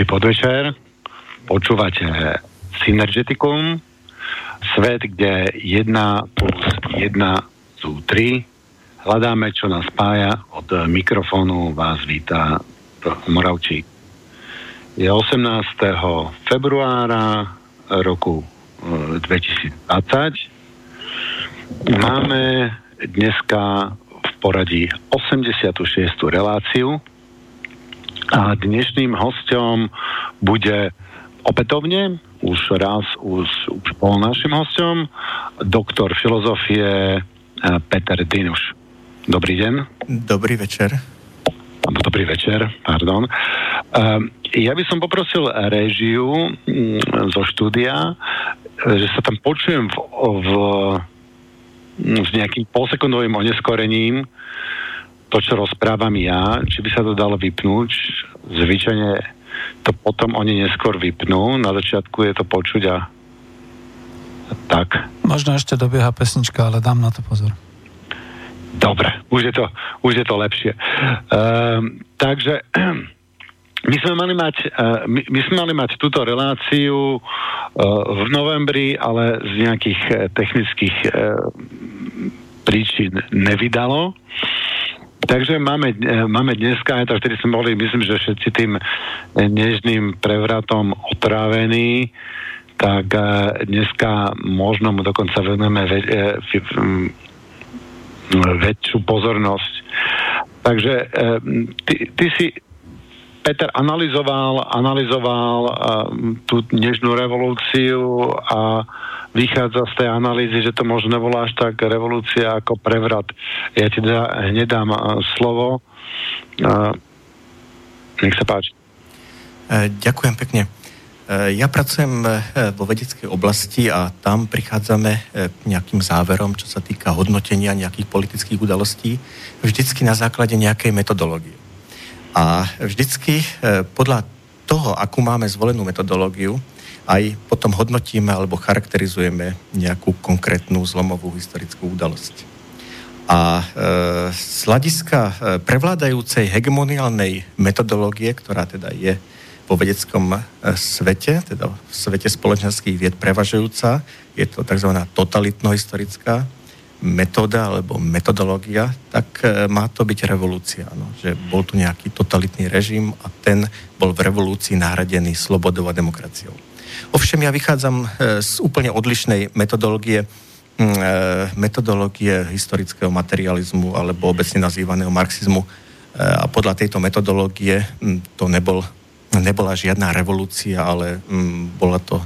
Dobrý podvečer. Počúvate Synergeticum, svet, kde 1 plus 1 sú 3. Hľadáme, čo nás spája. Od mikrofónu vás víta Moravčík. Je 18. februára roku 2020. E, Máme dneska v poradí 86. reláciu a dnešným hostom bude opätovne, už raz už, už bol našim hostom, doktor filozofie eh, Peter Dinuš. Dobrý deň. Dobrý večer. Dobrý večer, pardon. Uh, ja by som poprosil režiu zo štúdia, že sa tam počujem v, v, s nejakým polsekundovým oneskorením, to, čo rozprávam ja, či by sa to dalo vypnúť. Zvyčajne to potom oni neskôr vypnú. Na začiatku je to počuť a tak. Možno ešte dobieha pesnička, ale dám na to pozor. Dobre, už je to, už je to lepšie. Uh, takže my sme mali mať, uh, my, my sme mali mať túto reláciu uh, v novembri, ale z nejakých uh, technických uh, príčin nevydalo. Takže máme, e, máme dneska, tak vtedy sme boli, myslím, že všetci tým nežným prevratom otrávení, tak e, dneska možno mu dokonca venujeme ve, e, väčšiu pozornosť. Takže ty, ty si Peter analyzoval, uh, tú dnešnú revolúciu a vychádza z tej analýzy, že to možno nebola až tak revolúcia ako prevrat. Ja ti teda hneď dám uh, slovo. Nech sa páči. E, ďakujem pekne. E, ja pracujem e, vo vedeckej oblasti a tam prichádzame k nejakým záverom, čo sa týka hodnotenia nejakých politických udalostí, vždycky na základe nejakej metodológie. A vždycky podľa toho, akú máme zvolenú metodológiu, aj potom hodnotíme alebo charakterizujeme nejakú konkrétnu zlomovú historickú udalosť. A e, z hľadiska e, prevládajúcej hegemoniálnej metodológie, ktorá teda je vo vedeckom e, svete, teda v svete spoločenských vied prevažujúca, je to tzv. totalitno-historická metóda alebo metodológia, tak má to byť revolúcia. No, že bol tu nejaký totalitný režim a ten bol v revolúcii nahradený slobodou a demokraciou. Ovšem ja vychádzam e, z úplne odlišnej metodológie, e, metodológie historického materializmu alebo obecne nazývaného marxizmu a podľa tejto metodológie to nebol, nebola žiadna revolúcia, ale bola to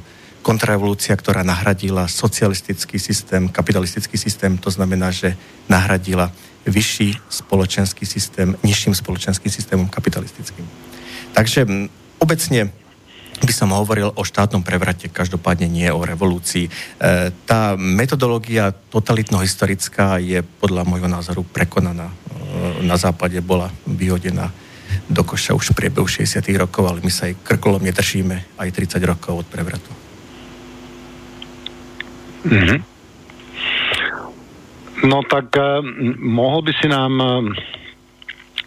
kontrarevolúcia, ktorá nahradila socialistický systém, kapitalistický systém, to znamená, že nahradila vyšší spoločenský systém nižším spoločenským systémom kapitalistickým. Takže obecne by som hovoril o štátnom prevrate, každopádne nie o revolúcii. E, tá metodológia totalitno-historická je podľa môjho názoru prekonaná. E, na západe bola vyhodená do koša už v priebehu 60. rokov, ale my sa aj krkolom nedržíme aj 30 rokov od prevratu. Mm-hmm. No tak uh, mohol by si nám uh,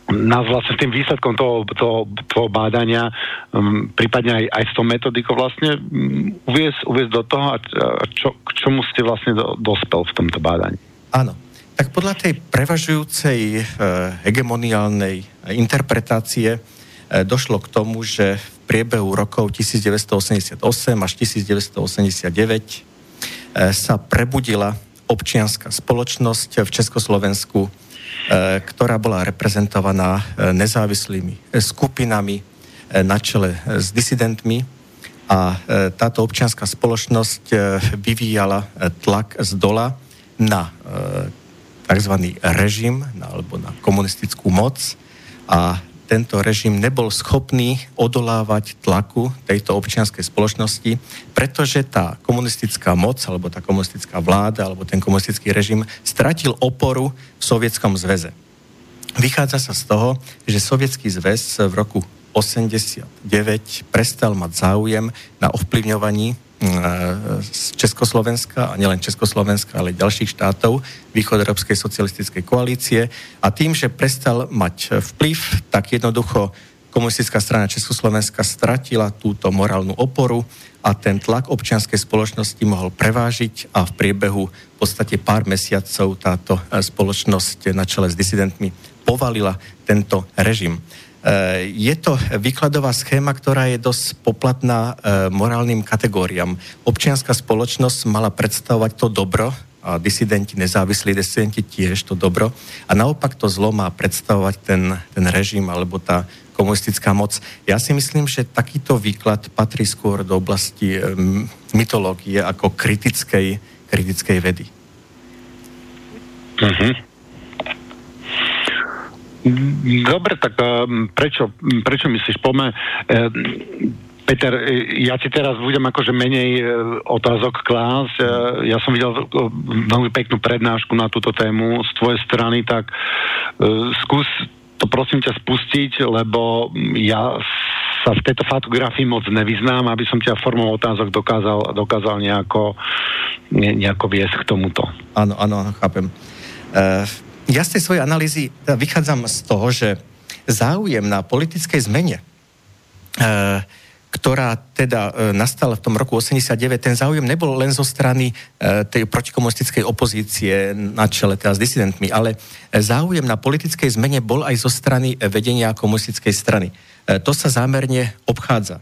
nás vlastne tým výsledkom toho, toho, toho bádania, um, prípadne aj, aj s tou metodikou vlastne um, uviezť, uviezť do toho, a, čo, k čomu ste vlastne do, dospel v tomto bádaní. Áno. Tak podľa tej prevažujúcej e, hegemoniálnej interpretácie e, došlo k tomu, že v priebehu rokov 1988 až 1989 E, sa prebudila občianská spoločnosť v Československu, ktorá bola reprezentovaná e, nezávislými skupinami na čele s disidentmi a táto občianská spoločnosť vyvíjala tlak z dola na tzv. režim alebo na komunistickú moc a tento režim nebol schopný odolávať tlaku tejto občianskej spoločnosti, pretože tá komunistická moc, alebo tá komunistická vláda, alebo ten komunistický režim stratil oporu v Sovietskom zväze. Vychádza sa z toho, že Sovietský zväz v roku 89 prestal mať záujem na ovplyvňovaní z Československa, a nielen Československa, ale ďalších štátov východoeurópskej socialistickej koalície a tým, že prestal mať vplyv, tak jednoducho komunistická strana Československa stratila túto morálnu oporu a ten tlak občianskej spoločnosti mohol prevážiť a v priebehu v podstate pár mesiacov táto spoločnosť na čele s disidentmi povalila tento režim. E, je to výkladová schéma, ktorá je dosť poplatná e, morálnym kategóriám. Občianská spoločnosť mala predstavovať to dobro, a disidenti, nezávislí disidenti tiež to dobro. A naopak to zlo má predstavovať ten, ten režim alebo tá komunistická moc. Ja si myslím, že takýto výklad patrí skôr do oblasti mytológie ako kritickej, kritickej vedy. Mm-hmm. Dobre, tak prečo, prečo myslíš? Pome, Peter, ja ti teraz budem akože menej otázok klás. Ja som videl veľmi peknú prednášku na túto tému z tvojej strany, tak skús to prosím ťa spustiť, lebo ja sa v tejto fotografii moc nevyznám, aby som ťa formou otázok dokázal, dokázal nejako, ne, nejako viesť k tomuto. Áno, áno, chápem. Uh, ja z tej svojej analýzy teda vychádzam z toho, že záujem na politickej zmene uh, ktorá teda e, nastala v tom roku 89, ten záujem nebol len zo strany e, tej protikomunistickej opozície na čele teda s disidentmi, ale záujem na politickej zmene bol aj zo strany vedenia komunistickej strany. E, to sa zámerne obchádza.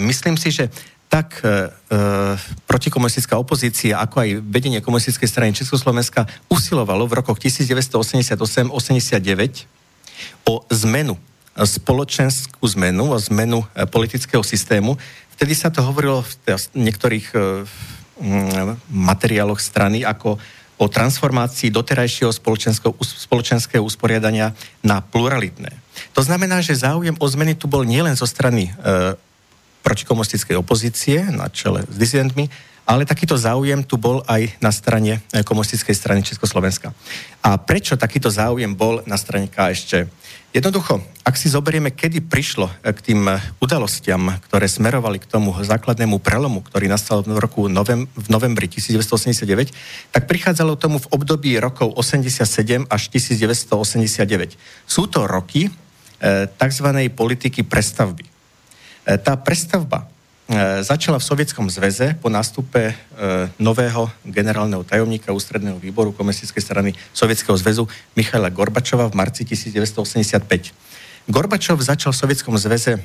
Myslím si, že tak e, protikomunistická opozícia, ako aj vedenie komunistickej strany Československa usilovalo v rokoch 1988-89 o zmenu spoločenskú zmenu, o zmenu e, politického systému. Vtedy sa to hovorilo v niektorých e, materiáloch strany ako o transformácii doterajšieho spoločenského usporiadania na pluralitné. To znamená, že záujem o zmeny tu bol nielen zo strany e, protikomunistickej opozície na čele s disidentmi, ale takýto záujem tu bol aj na strane eh, komunistickej strany Československa. A prečo takýto záujem bol na strane KSČ? Jednoducho, ak si zoberieme, kedy prišlo eh, k tým eh, udalostiam, ktoré smerovali k tomu základnému prelomu, ktorý nastal v roku novem, v novembri 1989, tak prichádzalo tomu v období rokov 87 až 1989. Sú to roky e, tzv. politiky prestavby. E, tá prestavba E, začala v Sovietskom zväze po nástupe e, nového generálneho tajomníka ústredného výboru komunistickej strany Sovietskeho zväzu Michaila Gorbačova v marci 1985. Gorbačov začal v Sovietskom zväze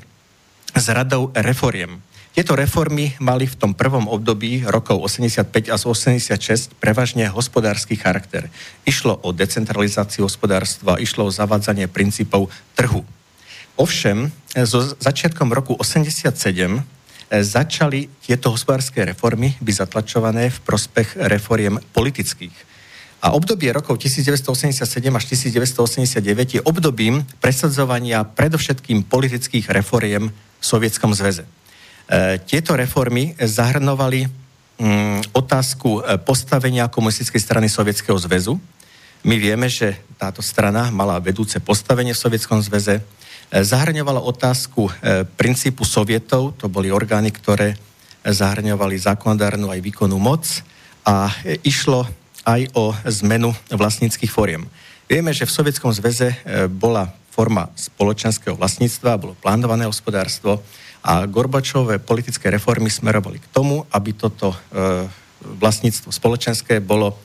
s radou reforiem. Tieto reformy mali v tom prvom období rokov 85 až 86 prevažne hospodársky charakter. Išlo o decentralizáciu hospodárstva, išlo o zavádzanie princípov trhu. Ovšem, so začiatkom roku 87 začali tieto hospodárske reformy byť zatlačované v prospech reforiem politických. A obdobie rokov 1987 až 1989 je obdobím presadzovania predovšetkým politických reforiem v Sovietskom zväze. E, tieto reformy zahrnovali mm, otázku e, postavenia komunistickej strany Sovietskeho zväzu. My vieme, že táto strana mala vedúce postavenie v Sovietskom zväze, zahrňovala otázku e, princípu sovietov, to boli orgány, ktoré zahrňovali zákonodárnu aj výkonnú moc a e, išlo aj o zmenu vlastníckých foriem. Vieme, že v Sovietskom zväze e, bola forma spoločenského vlastníctva, bolo plánované hospodárstvo a Gorbačové politické reformy smerovali k tomu, aby toto vlastníctvo spoločenské bolo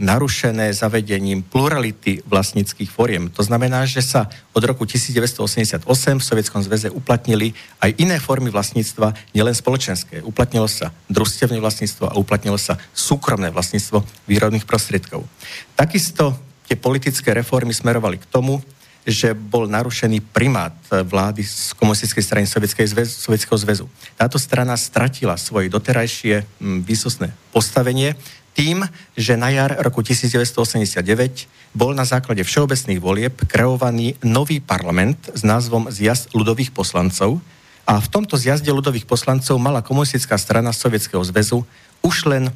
narušené zavedením plurality vlastníckých foriem. To znamená, že sa od roku 1988 v Sovietskom zväze uplatnili aj iné formy vlastníctva, nielen spoločenské. Uplatnilo sa družstevné vlastníctvo a uplatnilo sa súkromné vlastníctvo výrobných prostriedkov. Takisto tie politické reformy smerovali k tomu, že bol narušený primát vlády z komunistickej strany Sovietskeho zväzu. Táto strana stratila svoje doterajšie výsostné postavenie, tým, že na jar roku 1989 bol na základe všeobecných volieb kreovaný nový parlament s názvom Zjazd ľudových poslancov a v tomto zjazde ľudových poslancov mala komunistická strana Sovietskeho zväzu už len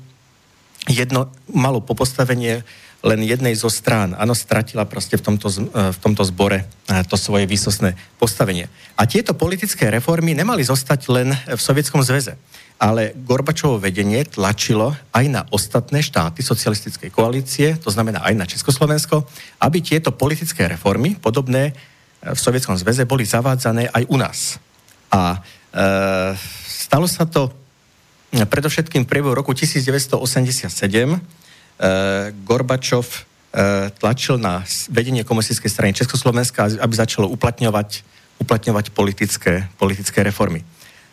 jedno malo popostavenie len jednej zo strán. Áno, stratila proste v tomto, v tomto zbore eh, to svoje výsostné postavenie. A tieto politické reformy nemali zostať len v Sovietskom zväze ale Gorbačovo vedenie tlačilo aj na ostatné štáty socialistickej koalície, to znamená aj na Československo, aby tieto politické reformy, podobné v Sovietskom zväze, boli zavádzané aj u nás. A e, stalo sa to predovšetkým v priebehu roku 1987. E, Gorbačov e, tlačil na vedenie komunistickej strany Československa, aby začalo uplatňovať, uplatňovať politické, politické reformy.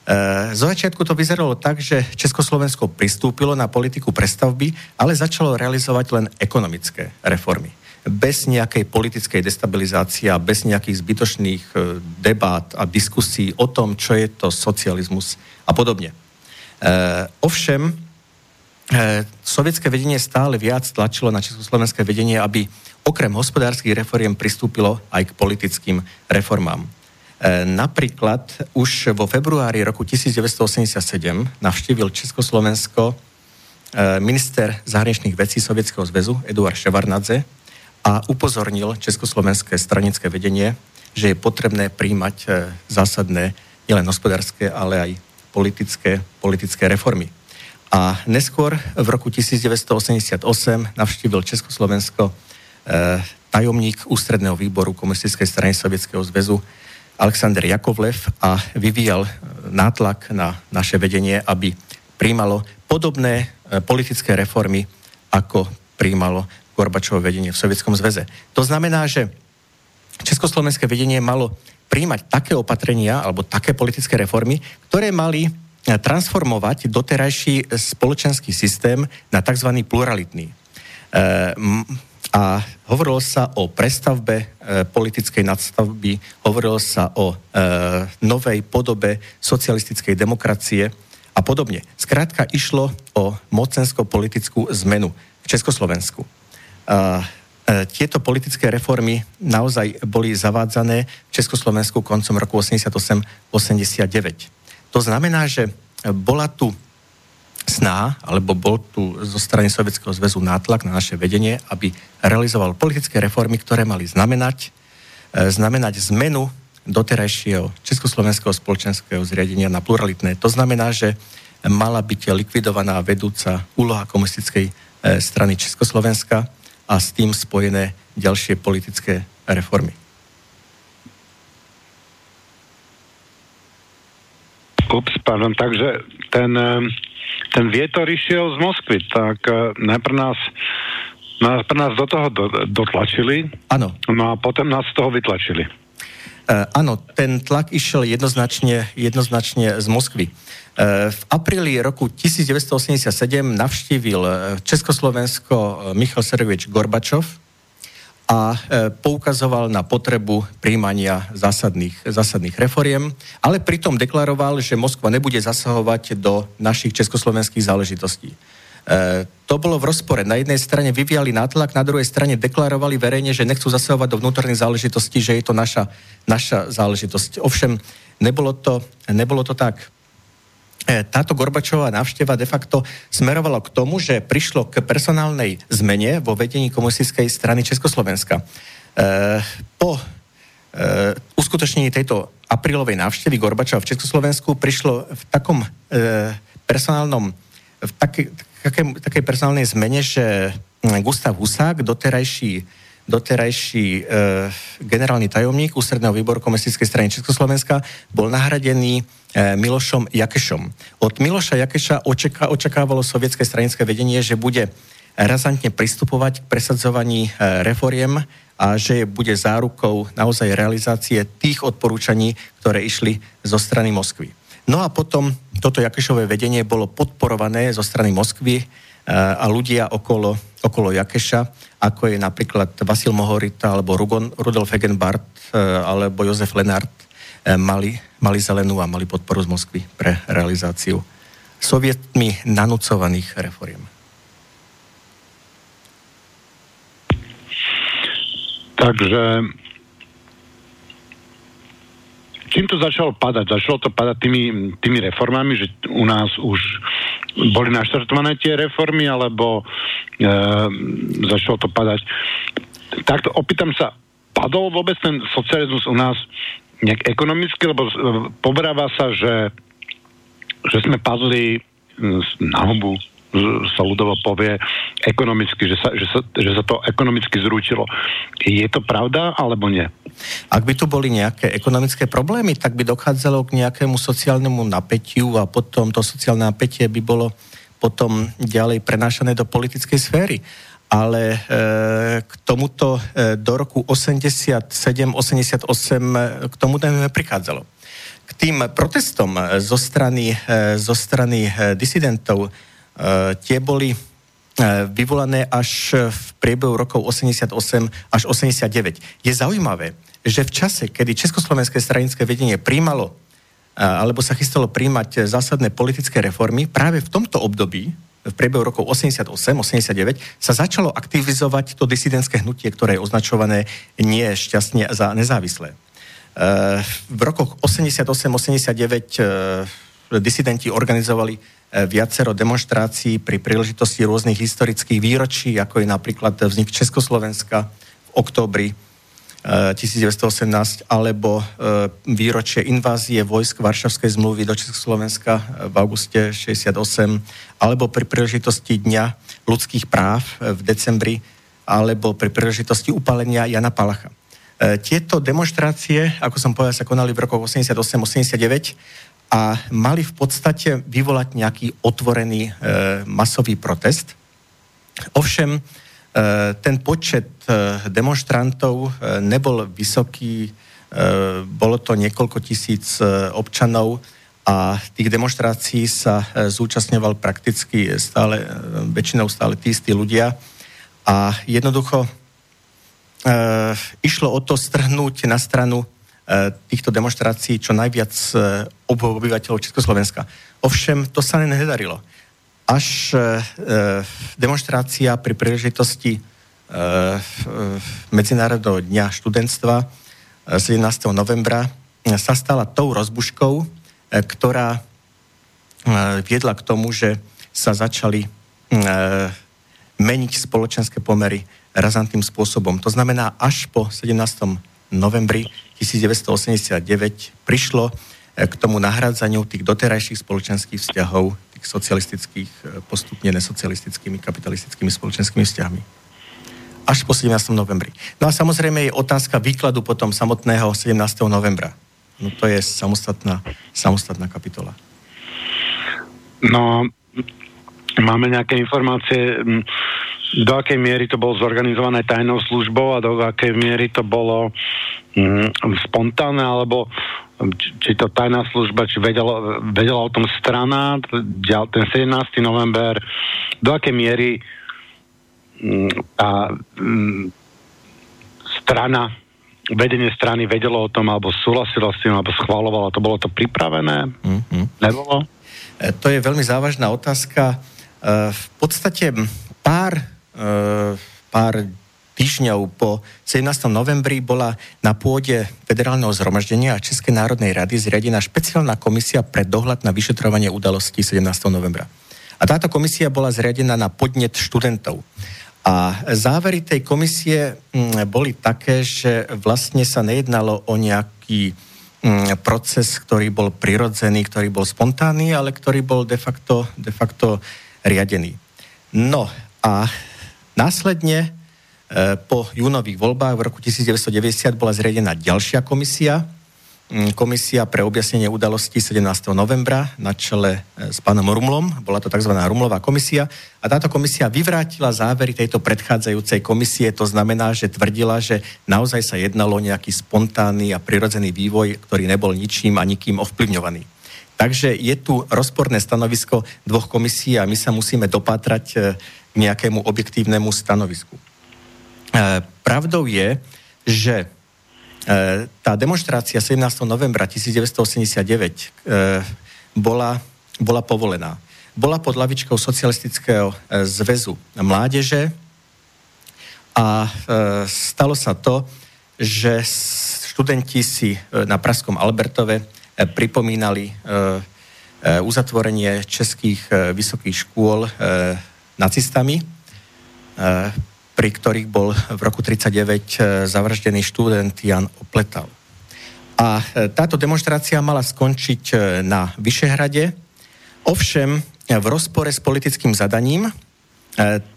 E, zo začiatku to vyzeralo tak, že Československo pristúpilo na politiku prestavby, ale začalo realizovať len ekonomické reformy. Bez nejakej politickej destabilizácie a bez nejakých zbytočných e, debát a diskusí o tom, čo je to socializmus a podobne. E, ovšem, sovietské vedenie stále viac tlačilo na československé vedenie, aby okrem hospodárskych reforiem pristúpilo aj k politickým reformám. E, napríklad už vo februári roku 1987 navštívil Československo e, minister zahraničných vecí Sovietskeho zväzu Eduard Ševarnadze a upozornil československé stranické vedenie, že je potrebné príjmať e, zásadné nielen hospodárske, ale aj politické, politické reformy. A neskôr v roku 1988 navštívil Československo tajomník ústredného výboru komunistickej strany Sovietskeho zväzu Alexander Jakovlev a vyvíjal e, nátlak na naše vedenie, aby príjmalo podobné e, politické reformy, ako príjmalo Gorbačovo vedenie v Sovietskom zväze. To znamená, že Československé vedenie malo príjmať také opatrenia alebo také politické reformy, ktoré mali e, transformovať doterajší spoločenský systém na tzv. pluralitný. A hovorilo sa o prestavbe e, politickej nadstavby, hovorilo sa o e, novej podobe socialistickej demokracie a podobne. Skrátka išlo o mocensko-politickú zmenu v Československu. E, tieto politické reformy naozaj boli zavádzané v Československu koncom roku 88-89. To znamená, že bola tu sná, alebo bol tu zo strany Sovietskeho zväzu nátlak na naše vedenie, aby realizoval politické reformy, ktoré mali znamenať, e, znamenať zmenu doterajšieho československého spoločenského zriadenia na pluralitné. To znamená, že mala byť likvidovaná vedúca úloha komunistickej e, strany Československa a s tým spojené ďalšie politické reformy. Ups, pardon, takže ten ten vietor išiel z Moskvy, tak uh, najprv nás, najprv nás do toho do, dotlačili, ano. no a potom nás z toho vytlačili. Uh, áno, ten tlak išiel jednoznačne, jednoznačne z Moskvy. Uh, v apríli roku 1987 navštívil Československo Michal Sergejevič Gorbačov, a e, poukazoval na potrebu príjmania zásadných, zásadných reforiem, ale pritom deklaroval, že Moskva nebude zasahovať do našich československých záležitostí. E, to bolo v rozpore. Na jednej strane vyvíjali nátlak, na druhej strane deklarovali verejne, že nechcú zasahovať do vnútorných záležitostí, že je to naša, naša záležitosť. Ovšem, nebolo to, nebolo to tak. E, táto Gorbačová návšteva de facto smerovala k tomu, že prišlo k personálnej zmene vo vedení komunistickej strany Československa. E, po e, uskutočnení tejto aprílovej návštevy Gorbačova v Československu prišlo v takom personálnom, v takej, takej, personálnej zmene, že Gustav Husák, doterajší doterajší e, generálny tajomník ústredného výboru komunistickej strany Československa bol nahradený e, Milošom Jakešom. Od Miloša Jakeša očaká, očakávalo sovietské stranické vedenie, že bude razantne pristupovať k presadzovaní e, reforiem a že bude zárukou naozaj realizácie tých odporúčaní, ktoré išli zo strany Moskvy. No a potom toto Jakešové vedenie bolo podporované zo strany Moskvy a ľudia okolo, okolo Jakeša, ako je napríklad Vasil Mohorita, alebo Rugon, Rudolf Hegenbart, e, alebo Jozef Lenart, e, mali, mali zelenú a mali podporu z Moskvy pre realizáciu sovietmi nanúcovaných reforiem. Takže čím to začalo padať? Začalo to padať tými, tými reformami, že u nás už boli naštartované tie reformy, alebo e, začalo to padať. Takto opýtam sa, padol vôbec ten socializmus u nás nejak ekonomicky, lebo e, pobráva sa, že, že sme padli na hubu, sa ľudovo povie ekonomicky, že sa, že, sa, že sa to ekonomicky zrúčilo. Je to pravda alebo nie? Ak by tu boli nejaké ekonomické problémy, tak by dochádzalo k nejakému sociálnemu napätiu a potom to sociálne napätie by bolo potom ďalej prenášané do politickej sféry. Ale e, k tomuto e, do roku 87-88 k tomu prichádzalo. K tým protestom zo strany, e, zo strany e, disidentov e, tie boli vyvolané až v priebehu rokov 88 až 89. Je zaujímavé, že v čase, kedy Československé stranické vedenie príjmalo alebo sa chystalo príjmať zásadné politické reformy, práve v tomto období, v priebehu rokov 88-89, sa začalo aktivizovať to disidentské hnutie, ktoré je označované nie šťastne za nezávislé. V rokoch 88-89 disidenti organizovali viacero demonstrácií pri príležitosti rôznych historických výročí, ako je napríklad vznik Československa v októbri 1918 alebo e, výročie invázie vojsk Varšavskej zmluvy do Československa e, v auguste 68 alebo pri príležitosti Dňa ľudských práv v decembri alebo pri príležitosti upalenia Jana Palacha. Tieto demonstrácie, ako som povedal, sa konali v rokoch 88-89 a mali v podstate vyvolať nejaký otvorený e, masový protest. Ovšem, ten počet e, demonstrantov e, nebol vysoký, bolo to niekoľko tisíc občanov a tých demonstrácií sa zúčastňoval prakticky stále, väčšinou stále tí istí ľudia. A jednoducho išlo o to strhnúť na stranu týchto demonstrácií čo najviac obyvateľov Československa. Ovšem, to sa nedarilo až e, e, demonstrácia pri príležitosti e, Medzinárodného dňa študentstva 17. novembra sa stala tou rozbuškou, ktorá viedla k tomu, že sa začali meniť spoločenské pomery razantným spôsobom. To znamená, až po 17. novembri 1989 prišlo k tomu nahradzaniu tých doterajších spoločenských vzťahov tých socialistických, e, postupne nesocialistickými, kapitalistickými spoločenskými vzťahmi. Až po 17. novembri. No a samozrejme je otázka výkladu potom samotného 17. novembra. No to je samostatná, samostatná kapitola. No, máme nejaké informácie, do akej miery to bolo zorganizované tajnou službou a do akej miery to bolo spontánne, alebo či to tajná služba, či vedela, vedela o tom strana, ten 17. november, do akej miery mm, tá mm, strana, vedenie strany vedelo o tom, alebo súhlasilo s tým, alebo schválovalo, to bolo to pripravené? Mm-hmm. Nebolo? E, to je veľmi závažná otázka. E, v podstate pár, e, pár týždňov po 17. novembri bola na pôde Federálneho zhromaždenia a Českej národnej rady zriadená špeciálna komisia pre dohľad na vyšetrovanie udalostí 17. novembra. A táto komisia bola zriadená na podnet študentov. A závery tej komisie mm, boli také, že vlastne sa nejednalo o nejaký mm, proces, ktorý bol prirodzený, ktorý bol spontánny, ale ktorý bol de facto, de facto riadený. No a následne po júnových voľbách v roku 1990 bola zriadená ďalšia komisia, mm, komisia pre objasnenie udalostí 17. novembra na čele e, s pánom Rumlom, bola to tzv. Rumlová komisia a táto komisia vyvrátila závery tejto predchádzajúcej komisie, to znamená, že tvrdila, že naozaj sa jednalo o nejaký spontánny a prirodzený vývoj, ktorý nebol ničím a nikým ovplyvňovaný. Takže je tu rozporné stanovisko dvoch komisí a my sa musíme dopátrať e, k nejakému objektívnemu stanovisku. E, pravdou je, že e, tá demonstrácia 17. novembra 1989 e, bola, bola povolená. Bola pod lavičkou Socialistického zväzu mládeže a stalo sa to, že študenti si na Praskom Albertove pripomínali uzatvorenie českých vysokých škôl nacistami pri ktorých bol v roku 1939 e, zavraždený študent Jan Opletal. A e, táto demonstrácia mala skončiť e, na Vyšehrade, ovšem v rozpore s politickým zadaním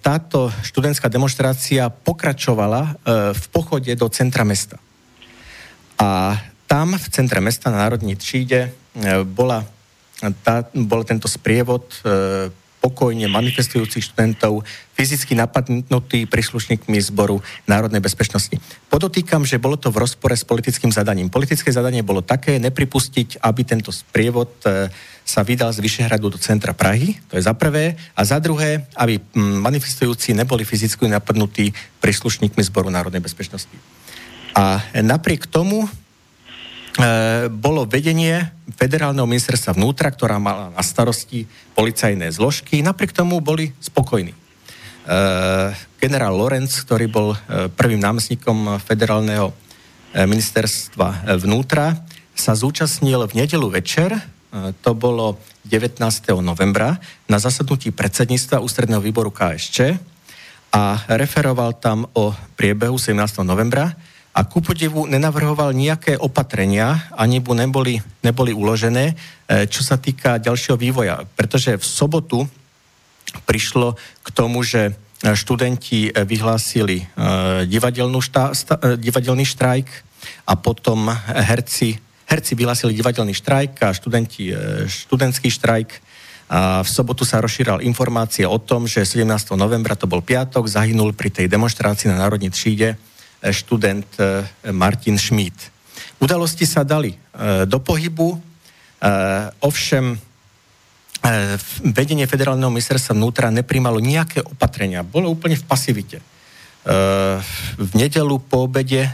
táto študentská demonstrácia pokračovala v pochode do centra mesta. A tam v centre mesta na Národní tříde bola, tá, bol tento sprievod pokojne manifestujúcich študentov, fyzicky napadnutí príslušníkmi zboru národnej bezpečnosti. Podotýkam, že bolo to v rozpore s politickým zadaním. Politické zadanie bolo také nepripustiť, aby tento sprievod e, sa vydal z Vyšehradu do centra Prahy, to je za prvé, a za druhé, aby manifestujúci neboli fyzicky napadnutí príslušníkmi zboru národnej bezpečnosti. A napriek tomu bolo vedenie federálneho ministerstva vnútra, ktorá mala na starosti policajné zložky. Napriek tomu boli spokojní. E, generál Lorenz, ktorý bol e, prvým námestníkom federálneho ministerstva vnútra, sa zúčastnil v nedelu večer, to bolo 19. novembra, na zasadnutí predsedníctva ústredného výboru KSČ a referoval tam o priebehu 17. novembra, a ku podivu nenavrhoval nejaké opatrenia, ani mu neboli, neboli uložené, e, čo sa týka ďalšieho vývoja. Pretože v sobotu prišlo k tomu, že študenti vyhlásili e, šta, sta, e, divadelný štrajk a potom herci, herci vyhlásili divadelný štrajk a študenti študentský štrajk. A v sobotu sa rozšíral informácia o tom, že 17. novembra, to bol piatok, zahynul pri tej demonstrácii na Národní tříde študent e, Martin Schmidt. Udalosti sa dali e, do pohybu, e, ovšem vedenie federálneho ministerstva vnútra nepríjmalo nejaké opatrenia. Bolo úplne v pasivite. V nedelu po obede,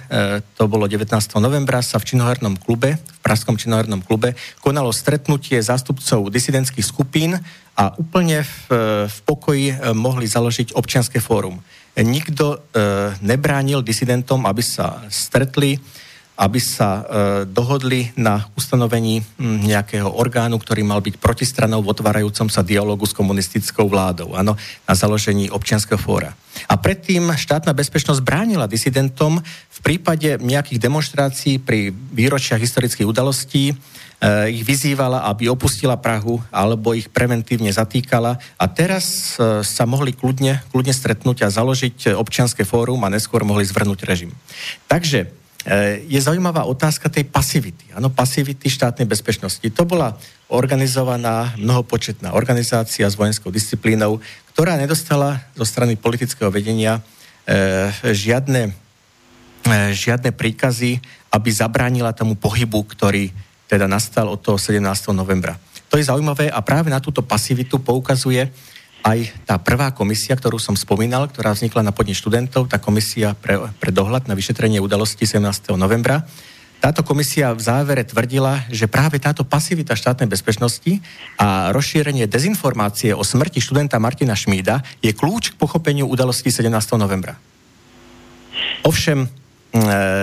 to bolo 19. novembra, sa v činohernom klube, v Pražskom činohernom klube, konalo stretnutie zástupcov disidentských skupín a úplne v, v pokoji mohli založiť občianske fórum nikto e, nebránil disidentom, aby sa stretli, aby sa e, dohodli na ustanovení nejakého orgánu, ktorý mal byť protistranou v otvárajúcom sa dialogu s komunistickou vládou, áno, na založení občianského fóra. A predtým štátna bezpečnosť bránila disidentom v prípade nejakých demonstrácií pri výročiach historických udalostí, ich vyzývala, aby opustila Prahu alebo ich preventívne zatýkala a teraz eh, sa mohli kľudne, kľudne stretnúť a založiť občianske fórum a neskôr mohli zvrhnúť režim. Takže eh, je zaujímavá otázka tej pasivity. Áno, pasivity štátnej bezpečnosti. To bola organizovaná mnohopočetná organizácia s vojenskou disciplínou, ktorá nedostala zo strany politického vedenia žiadne, žiadne príkazy, aby zabránila tomu pohybu, ktorý teda nastal od toho 17. novembra. To je zaujímavé a práve na túto pasivitu poukazuje aj tá prvá komisia, ktorú som spomínal, ktorá vznikla na podne študentov, tá komisia pre, pre dohľad na vyšetrenie udalostí 17. novembra. Táto komisia v závere tvrdila, že práve táto pasivita štátnej bezpečnosti a rozšírenie dezinformácie o smrti študenta Martina Šmída je kľúč k pochopeniu udalostí 17. novembra. Ovšem, e,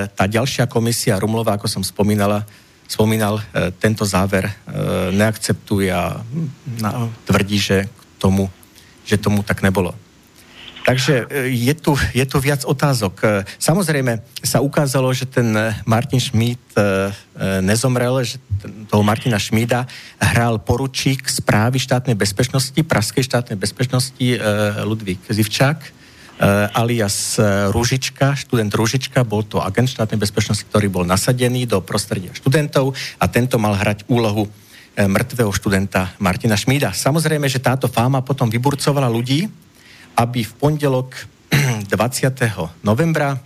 tá ďalšia komisia Rumlova, ako som spomínala, spomínal, e, tento záver e, neakceptuje a tvrdí, že tomu, že tomu tak nebolo. Takže e, je tu, je tu viac otázok. Samozrejme sa ukázalo, že ten Martin Schmidt nezomrel, že toho Martina Šmída hral poručík správy štátnej bezpečnosti, Praskej štátnej bezpečnosti Ludvík Zivčák alias eh, Ružička, študent Ružička, bol to agent štátnej bezpečnosti, ktorý bol nasadený do prostredia študentov a tento mal hrať úlohu eh, mŕtvého študenta Martina Šmída. Samozrejme, že táto fáma potom vyburcovala ľudí, aby v pondelok 20. novembra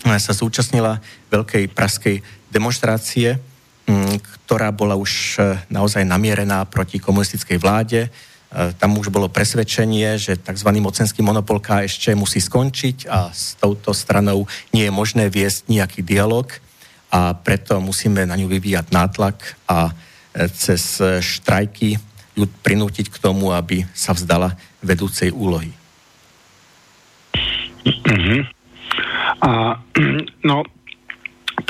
sa zúčastnila veľkej praskej demonstrácie, mm, ktorá bola už naozaj namierená proti komunistickej vláde, tam už bolo presvedčenie, že tzv. mocenský monopol ešte musí skončiť a s touto stranou nie je možné viesť nejaký dialog a preto musíme na ňu vyvíjať nátlak a e, cez štrajky ju prinútiť k tomu, aby sa vzdala vedúcej úlohy. Mm-hmm. A no,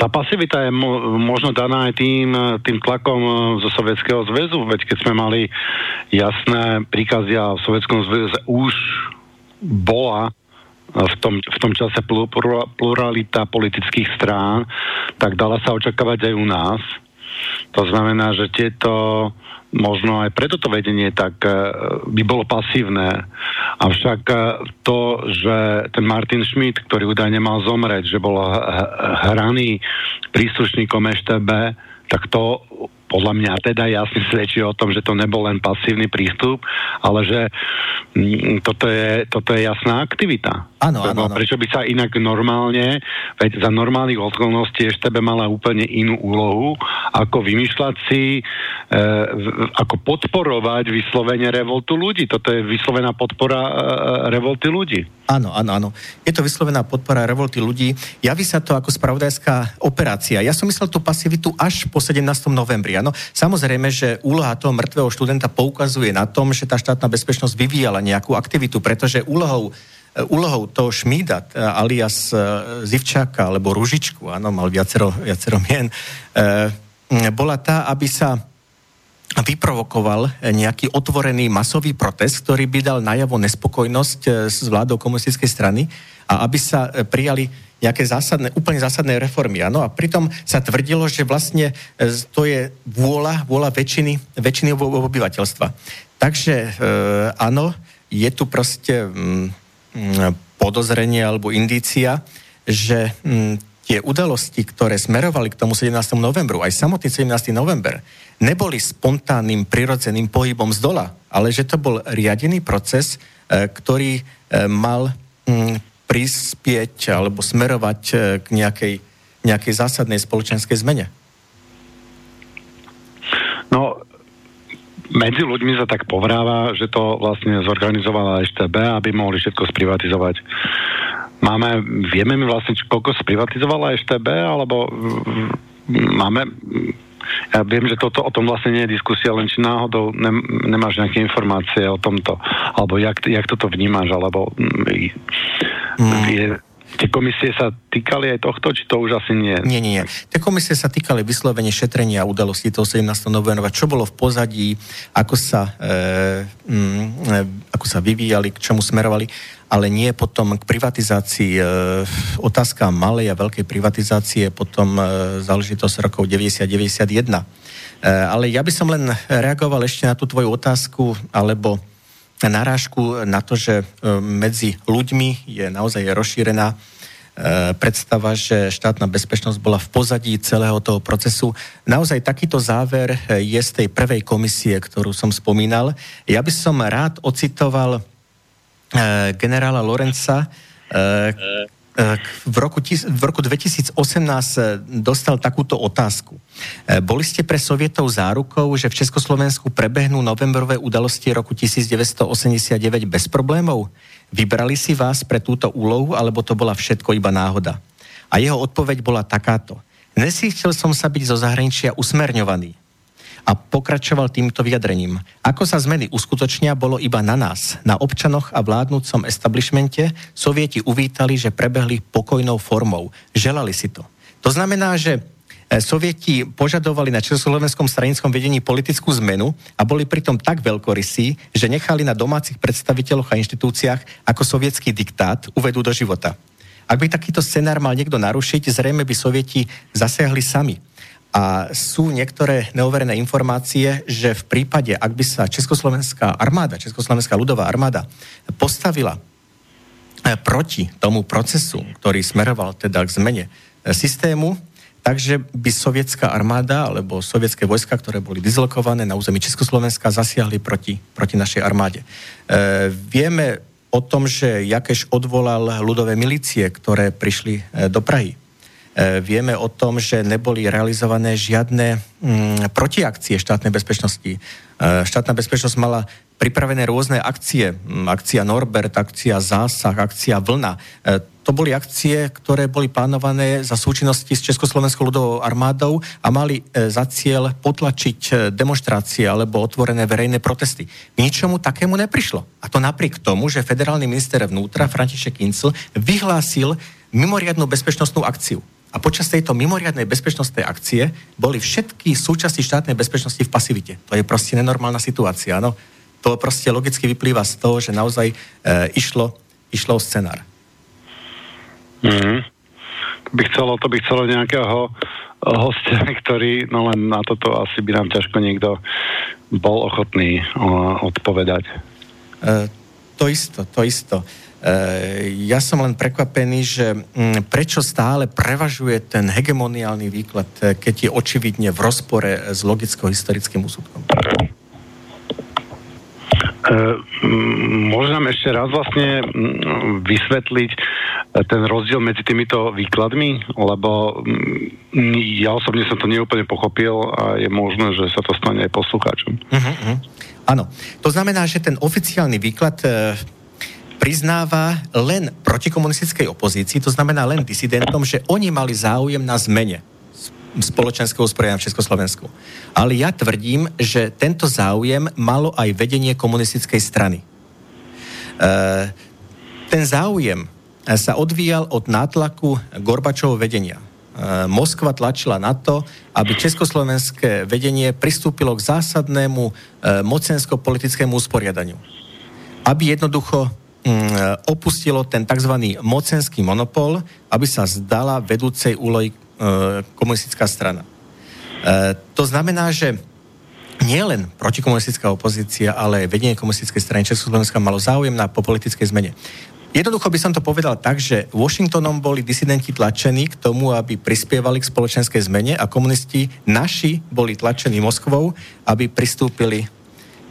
tá pasivita je mo- možno daná aj tým, tým tlakom e, zo Sovietskeho zväzu, veď keď sme mali jasné príkazy a v Sovietskom zväze už bola v tom, v tom čase pluralita politických strán, tak dala sa očakávať aj u nás. To znamená, že tieto možno aj preto to vedenie tak e, by bolo pasívne. Avšak e, to, že ten Martin Schmidt, ktorý údajne mal zomrieť, že bol hraný príslušníkom EŠTB, tak to podľa mňa teda jasne svedčí o tom, že to nebol len pasívny prístup, ale že mm, toto, je, toto je jasná aktivita. Áno, áno, áno. Prečo by sa inak normálne, veď za normálnych okolností ešte by mala úplne inú úlohu, ako vymýšľať si, e, ako podporovať vyslovene revoltu ľudí. Toto je vyslovená podpora e, revolty ľudí. Áno, áno, áno. Je to vyslovená podpora revolty ľudí. Javí sa to ako spravodajská operácia. Ja som myslel tú pasivitu až po 17. novembri. Áno, samozrejme, že úloha toho mŕtvého študenta poukazuje na tom, že tá štátna bezpečnosť vyvíjala nejakú aktivitu, pretože úlohou E, úlohou toho Šmída, e, alias e, Zivčáka, alebo Ružičku, áno, mal viacero, viacero mien, bola tá, aby sa vyprovokoval nejaký otvorený masový protest, ktorý by dal najavo nespokojnosť s vládou komunistickej strany a aby sa prijali nejaké zásadné, úplne zásadné reformy. Áno? A pritom sa tvrdilo, že vlastne to je vôľa, vôľa väčšiny, väčšiny obyvateľstva. Takže áno, je tu proste mm, Mm, podozrenie alebo indícia, že mm, tie udalosti, ktoré smerovali k tomu 17. novembru, aj samotný 17. november, neboli spontánnym, prirodzeným pohybom z dola, ale že to bol riadený proces, e, ktorý e, mal mm, prispieť alebo smerovať e, k nejakej, nejakej zásadnej spoločenskej zmene. No, medzi ľuďmi sa tak povráva, že to vlastne zorganizovala EŠTB, aby mohli všetko sprivatizovať. Máme, vieme mi vlastne, koľko sprivatizovala EŠTB, alebo máme, ja viem, že toto, o tom vlastne nie je diskusia, len či náhodou ne, nemáš nejaké informácie o tomto, alebo jak, jak toto vnímaš, alebo mm. Tie komisie sa týkali aj tohto, či to už asi nie? Nie, nie. Tie komisie sa týkali vyslovene šetrenia udalostí toho 17. novembra, čo bolo v pozadí, ako sa, e, mm, e, ako sa vyvíjali, k čomu smerovali, ale nie potom k privatizácii. E, otázka malej a veľkej privatizácie potom e, záležitosť rokov 90-91. E, ale ja by som len reagoval ešte na tú tvoju otázku, alebo narážku na to, že e, medzi ľuďmi je naozaj rozšírená e, predstava, že štátna bezpečnosť bola v pozadí celého toho procesu. Naozaj takýto záver e, je z tej prvej komisie, ktorú som spomínal. Ja by som rád ocitoval generála Lorenca, v roku, v roku 2018 eh, dostal takúto otázku. Eh, boli ste pre Sovietov zárukou, že v Československu prebehnú novembrové udalosti roku 1989 bez problémov? Vybrali si vás pre túto úlohu, alebo to bola všetko iba náhoda? A jeho odpoveď bola takáto. Nesíchtil som sa byť zo zahraničia usmerňovaný a pokračoval týmto vyjadrením. Ako sa zmeny uskutočnia, bolo iba na nás, na občanoch a vládnúcom establishmente. Sovieti uvítali, že prebehli pokojnou formou. Želali si to. To znamená, že e, Sovieti požadovali na Československom stranickom vedení politickú zmenu a boli pritom tak veľkorysí, že nechali na domácich predstaviteľoch a inštitúciách ako sovietský diktát uvedú do života. Ak by takýto scenár mal niekto narušiť, zrejme by Sovieti zasiahli sami. A sú niektoré neoverené informácie, že v prípade, ak by sa Československá armáda, Československá ľudová armáda postavila eh, proti tomu procesu, ktorý smeroval teda k zmene eh, systému, takže by sovietská armáda alebo sovietské vojska, ktoré boli dislokované na území Československa, zasiahli proti, proti našej armáde. E, vieme o tom, že Jakeš odvolal ľudové milície, ktoré prišli do Prahy. E, vieme o tom, že neboli realizované žiadne mm, protiakcie štátnej bezpečnosti. E, štátna bezpečnosť mala pripravené rôzne akcie. Mm, akcia Norbert, akcia Zásah, akcia Vlna. E, to boli akcie, ktoré boli plánované za súčinnosti s Československou ľudovou armádou a mali za cieľ potlačiť demonstrácie alebo otvorené verejné protesty. Ničomu takému neprišlo. A to napriek tomu, že federálny minister vnútra František Kincl vyhlásil mimoriadnú bezpečnostnú akciu. A počas tejto mimoriadnej bezpečnostnej akcie boli všetky súčasti štátnej bezpečnosti v pasivite. To je proste nenormálna situácia. No? To proste logicky vyplýva z toho, že naozaj e, išlo, išlo o scenár. Mm. To by chcelo, to by chcelo nejakého hostia, ktorý, no len na toto asi by nám ťažko niekto bol ochotný uh, odpovedať. Uh, to isto, to isto. Ja som len prekvapený, že um, prečo stále prevažuje ten hegemoniálny výklad, keď je očividne v rozpore s logicko-historickým úsudkom. Môžem ešte raz vlastne vysvetliť ten rozdiel medzi týmito výkladmi, lebo ja osobne som to neúplne pochopil a je možné, že sa to stane aj poslucháčom. Uh-huh, uh-huh. Áno, to znamená, že ten oficiálny výklad priznáva len protikomunistickej opozícii, to znamená len disidentom, že oni mali záujem na zmene spoločenského usporiadania v Československu. Ale ja tvrdím, že tento záujem malo aj vedenie komunistickej strany. E, ten záujem sa odvíjal od nátlaku Gorbačovho vedenia. E, Moskva tlačila na to, aby československé vedenie pristúpilo k zásadnému e, mocensko-politickému usporiadaniu. Aby jednoducho opustilo ten tzv. mocenský monopol, aby sa zdala vedúcej úlohy E, komunistická strana. E, to znamená, že nielen protikomunistická opozícia, ale aj vedenie komunistickej strany Československa malo záujem na po politickej zmene. Jednoducho by som to povedal tak, že Washingtonom boli disidenti tlačení k tomu, aby prispievali k spoločenskej zmene a komunisti naši boli tlačení Moskvou, aby pristúpili,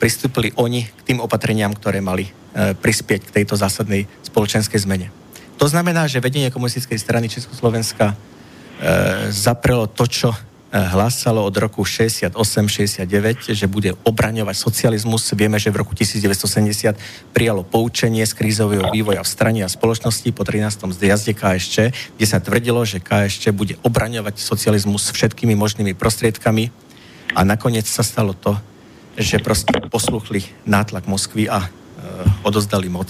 pristúpili oni k tým opatreniam, ktoré mali e, prispieť k tejto zásadnej spoločenskej zmene. To znamená, že vedenie komunistickej strany Československa E, zaprelo to, čo e, hlásalo od roku 68-69, že bude obraňovať socializmus. Vieme, že v roku 1970 prijalo poučenie z krízového vývoja v strane a spoločnosti po 13. zjazde KSČ, kde sa tvrdilo, že KSČ bude obraňovať socializmus všetkými možnými prostriedkami a nakoniec sa stalo to, že proste posluchli nátlak Moskvy a e, odozdali moc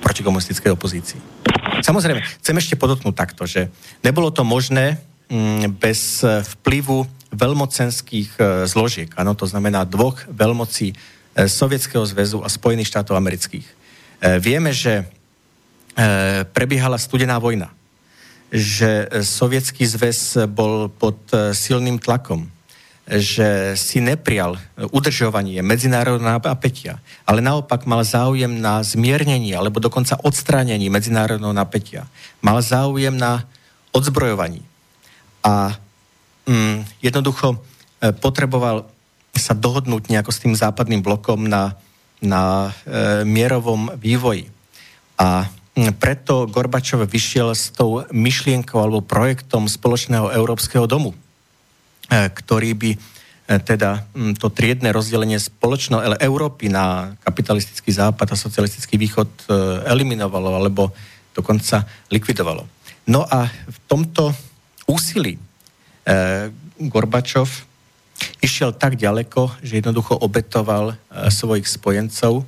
proti komunistickej opozícii. Samozrejme, chcem ešte podotknúť takto, že nebolo to možné mm, bez e, vplyvu veľmocenských e, zložiek, áno, to znamená dvoch veľmocí e, Sovietskeho zväzu a Spojených štátov amerických. Vieme, že prebiehala studená vojna, že Sovietský zväz bol pod silným tlakom, že si neprial udržovanie medzinárodného napätia, ale naopak mal záujem na zmiernení alebo dokonca odstránení medzinárodného napätia. Mal záujem na odzbrojovaní. A mm, jednoducho e, potreboval sa dohodnúť nejako s tým západným blokom na, na e, mierovom vývoji. A mm, preto Gorbačov vyšiel s tou myšlienkou alebo projektom spoločného európskeho domu ktorý by e, teda to triedne rozdelenie spoločno Európy na kapitalistický západ a socialistický východ e, eliminovalo alebo dokonca likvidovalo. No a v tomto úsilí Gorbačov išiel tak ďaleko, že jednoducho obetoval svojich spojencov,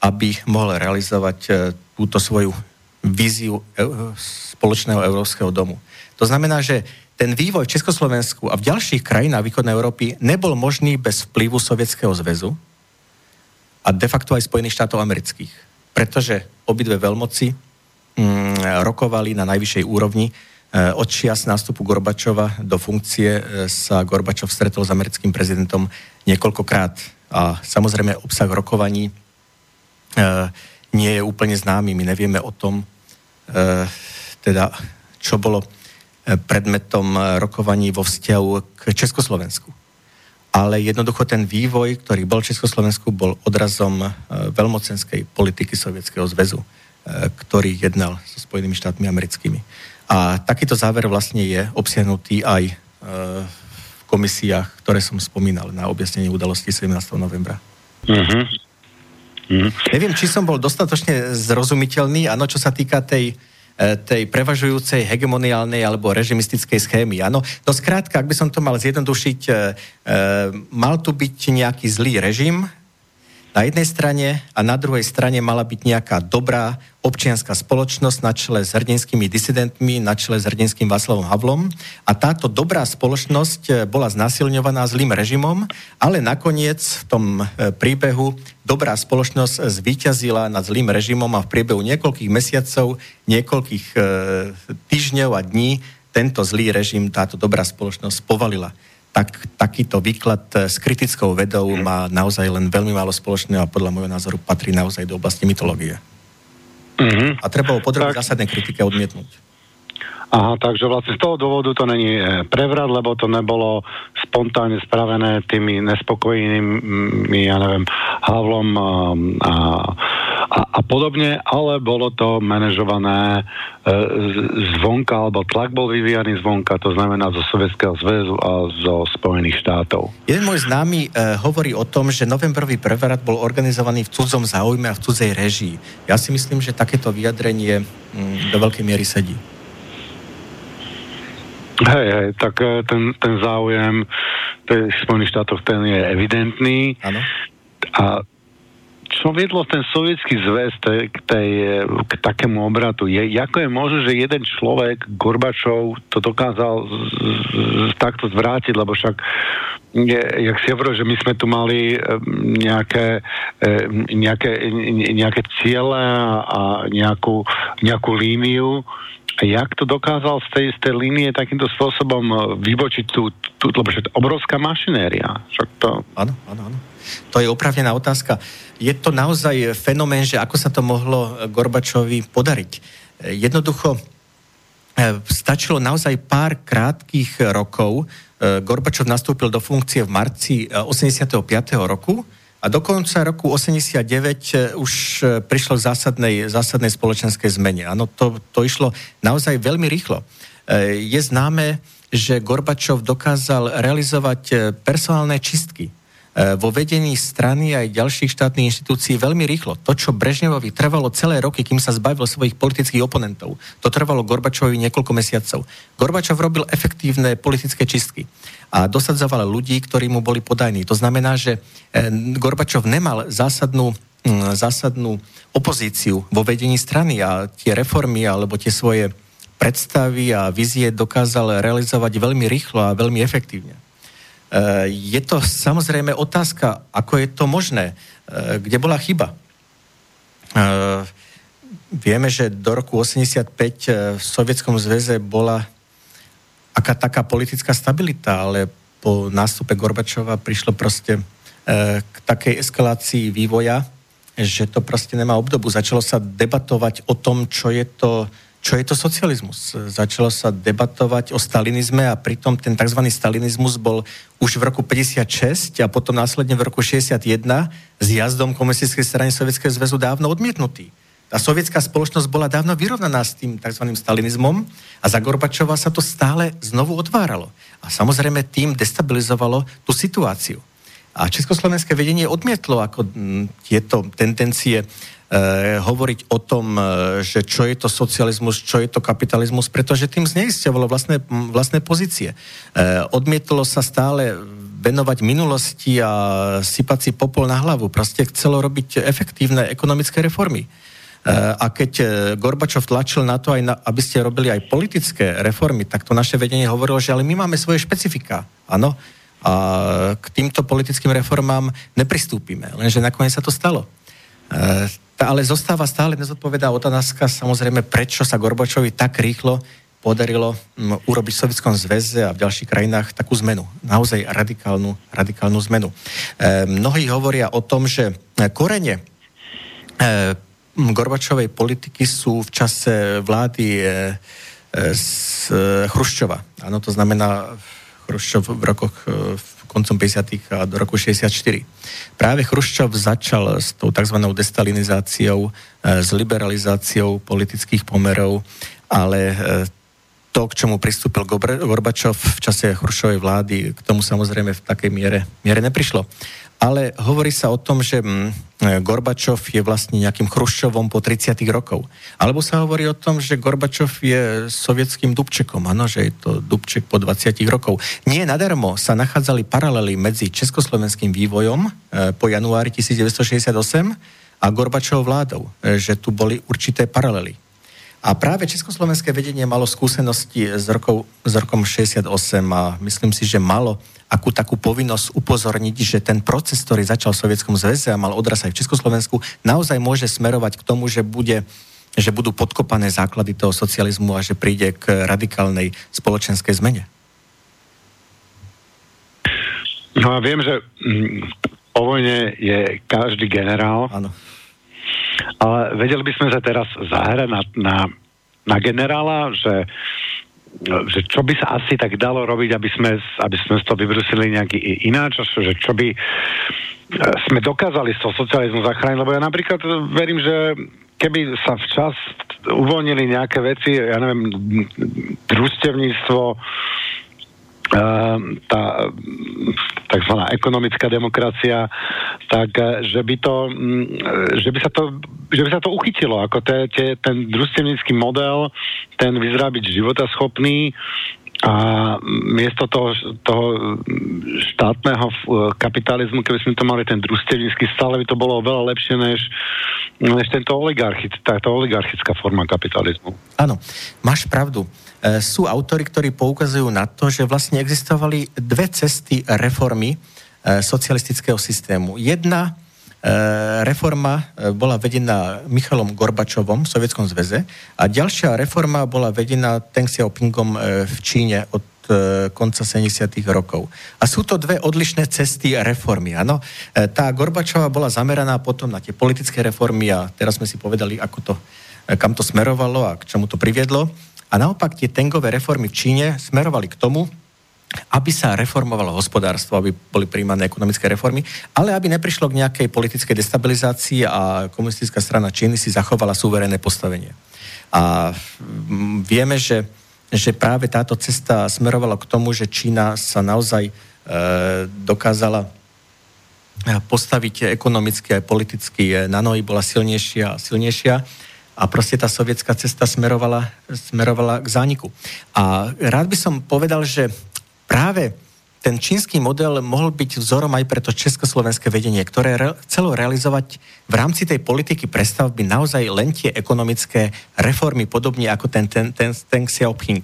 aby mohol realizovať túto svoju víziu spoločného európskeho domu. To znamená, že ten vývoj v Československu a v ďalších krajinách východnej Európy nebol možný bez vplyvu Sovietskeho zväzu a de facto aj Spojených štátov amerických. Pretože obidve veľmoci mm, rokovali na najvyššej úrovni. E, od čias nástupu Gorbačova do funkcie e, sa Gorbačov stretol s americkým prezidentom niekoľkokrát. A samozrejme obsah rokovaní e, nie je úplne známy. My nevieme o tom, teda čo bolo predmetom rokovaní vo vzťahu k Československu. Ale jednoducho ten vývoj, ktorý bol v Československu, bol odrazom e, veľmocenskej politiky Sovietskeho zväzu, e, ktorý jednal so Spojenými štátmi americkými. A takýto záver vlastne je obsiahnutý aj v komisiách, ktoré som spomínal na objasnenie udalosti 17. novembra. Uh-huh. Uh-huh. Neviem, či som bol dostatočne zrozumiteľný, áno, čo sa týka tej tej prevažujúcej hegemoniálnej alebo režimistickej schémy. Áno, no skrátka, ak by som to mal zjednodušiť, e, e, mal tu byť nejaký zlý režim, na jednej strane a na druhej strane mala byť nejaká dobrá občianská spoločnosť na čele s hrdinskými disidentmi, na čele s hrdinským Václavom Havlom a táto dobrá spoločnosť eh, bola znasilňovaná zlým režimom, ale nakoniec v tom eh, príbehu dobrá spoločnosť zvíťazila nad zlým režimom a v priebehu niekoľkých mesiacov, niekoľkých e, týždňov a dní tento zlý režim, táto dobrá spoločnosť povalila. Tak, takýto výklad s kritickou vedou má naozaj len veľmi málo spoločného a podľa môjho názoru patrí naozaj do oblasti mytológie. Mm-hmm. A treba ho podrobiť tak... zásadnej kritike odmietnúť. Aha, takže vlastne z toho dôvodu to není e, prevrat, lebo to nebolo spontánne spravené tými nespokojnými, ja neviem, Havlom a, a, a, a podobne, ale bolo to manažované e, zvonka, alebo tlak bol vyvíjaný zvonka, to znamená zo Sovietskeho zväzu a zo Spojených štátov. Jeden môj známy e, hovorí o tom, že novembrový prevrat bol organizovaný v cudzom záujme a v cudzej režii. Ja si myslím, že takéto vyjadrenie m, do veľkej miery sedí. Hej, hej, tak e, ten, ten záujem v Spojených štátoch ten je evidentný. Ano. A čo viedlo ten sovietský zväz k, tej, k takému obratu? Je, ako je možné, že jeden človek, Gorbačov, to dokázal z, z, takto zvrátiť, lebo však je, jak si hovoril, že my sme tu mali nejaké, nejaké, nejaké ciele a nejakú, nejakú líniu jak to dokázal z tej, z tej línie takýmto spôsobom e, vybočiť tú, tú lebo že to obrovská mašinéria. Však to... Áno, áno, áno. To je opravnená otázka. Je to naozaj fenomén, že ako sa to mohlo Gorbačovi podariť? E, jednoducho e, stačilo naozaj pár krátkých rokov. Gorbačov nastúpil do funkcie v marci 85. roku a do konca roku 89 eh, už eh, prišlo k zásadnej, zásadnej spoločenskej zmene. Áno, to, to išlo naozaj veľmi rýchlo. Eh, je známe, že Gorbačov dokázal realizovať personálne čistky vo vedení strany aj ďalších štátnych inštitúcií veľmi rýchlo. To, čo Brežnevovi trvalo celé roky, kým sa zbavil svojich politických oponentov, to trvalo Gorbačovi niekoľko mesiacov. Gorbačov robil efektívne politické čistky a dosadzoval ľudí, ktorí mu boli podajní. To znamená, že eh, Gorbačov nemal zásadnú mm, zásadnú opozíciu vo vedení strany a tie reformy alebo tie svoje predstavy a vizie dokázal realizovať veľmi rýchlo a veľmi efektívne. Eh, je to samozrejme otázka, ako je to možné, eh, kde bola chyba. Vieme, že do roku 85 v Sovietskom zväze bola aká taká politická stabilita, ale po nástupe Gorbačova prišlo proste k takej eskalácii vývoja, že to proste nemá obdobu. Začalo sa debatovať o tom, čo je to čo je to socializmus. Začalo sa debatovať o stalinizme a pritom ten tzv. stalinizmus bol už v roku 56 a potom následne v roku 61 s jazdom komunistickej strany Sovietskeho zväzu dávno odmietnutý. Tá sovietská spoločnosť bola dávno vyrovnaná s tým tzv. stalinizmom a za Gorbačova sa to stále znovu otváralo. A samozrejme tým destabilizovalo tú situáciu. A československé vedenie odmietlo ako tieto tendencie e, hovoriť o tom, e, že čo je to socializmus, čo je to kapitalizmus, pretože tým zneisťovalo vlastné, vlastné pozície. E, odmietlo sa stále venovať minulosti a sypať si popol na hlavu. Proste chcelo robiť efektívne ekonomické reformy. E, a keď e, Gorbačov tlačil na to, aj na, aby ste robili aj politické reformy, tak to naše vedenie hovorilo, že ale my máme svoje špecifika. Áno, a k týmto politickým reformám nepristúpime. Lenže nakoniec sa to stalo. E, ale zostáva stále nezodpovedá otázka, samozrejme, prečo sa Gorbačovi tak rýchlo podarilo m, urobiť v Sovjetskom zväze a v ďalších krajinách takú zmenu. Naozaj radikálnu, radikálnu zmenu. E, mnohí hovoria o tom, že korene e, Gorbačovej politiky sú v čase vlády e, e, z e, Chruščova. Áno, to znamená Chruščov v rokoch e, v koncom 50. a do roku 64. Práve Chruščov začal s tou tzv. destalinizáciou, e, s liberalizáciou politických pomerov, ale e, to, k čomu pristúpil Gorbačov v čase Chruščovej vlády, k tomu samozrejme v takej miere, miere neprišlo ale hovorí sa o tom, že mm, Gorbačov je vlastne nejakým Chruščovom po 30 rokov. Alebo sa hovorí o tom, že Gorbačov je sovietským Dubčekom, áno, že je to Dubček po 20 rokov. Nie nadarmo sa nachádzali paralely medzi československým vývojom e, po januári 1968 a Gorbačovou vládou, e, že tu boli určité paralely. A práve československé vedenie malo skúsenosti s, rokov, s rokom 68 a myslím si, že malo akú takú povinnosť upozorniť, že ten proces, ktorý začal v Sovietskom zväze a mal odraz aj v Československu, naozaj môže smerovať k tomu, že bude že budú podkopané základy toho socializmu a že príde k radikálnej spoločenskej zmene? No a viem, že mm, po vojne je každý generál. Áno. Ale vedeli by sme sa teraz zahrať na, na, na generála, že, že čo by sa asi tak dalo robiť, aby sme, aby sme to vybrusili nejaký ináč, že čo by e, sme dokázali z toho socializmu zachrániť, lebo ja napríklad verím, že keby sa včas uvoľnili nejaké veci, ja neviem, družstevníctvo, tá tzv. ekonomická demokracia, tak eh, že by, to, mm, že by, sa, to, že by sa to uchytilo, ako te, te, ten družstevnícky model, ten vyzerá byť životaschopný a miesto toho, toho štátneho eh, kapitalizmu, keby sme to mali ten družstevnícky, stále by to bolo veľa lepšie než, než tento oligarchic, táto oligarchická forma kapitalizmu. Áno, máš pravdu. E, sú autory, ktorí poukazujú na to, že vlastne existovali dve cesty reformy e, socialistického systému. Jedna reforma bola vedená Michalom Gorbačovom v Sovietskom zväze a ďalšia reforma bola vedená Deng Xiaopingom v Číne od konca 70. rokov. A sú to dve odlišné cesty reformy. Áno? Tá Gorbačová bola zameraná potom na tie politické reformy a teraz sme si povedali, ako to, kam to smerovalo a k čomu to priviedlo. A naopak tie tengové reformy v Číne smerovali k tomu, aby sa reformovalo hospodárstvo, aby boli príjmané ekonomické reformy, ale aby neprišlo k nejakej politickej destabilizácii a komunistická strana Číny si zachovala suverénne postavenie. A mm, vieme, že, že práve táto cesta smerovala k tomu, že Čína sa naozaj e, dokázala e, postaviť ekonomicky aj politicky e, na nohy, bola silnejšia a silnejšia a proste tá sovietská cesta smerovala, smerovala k zániku. A rád by som povedal, že práve ten čínsky model mohol byť vzorom aj pre to československé vedenie, ktoré re- chcelo realizovať v rámci tej politiky prestavby naozaj len tie ekonomické reformy, podobne ako ten, ten, ten, ten Xiaoping,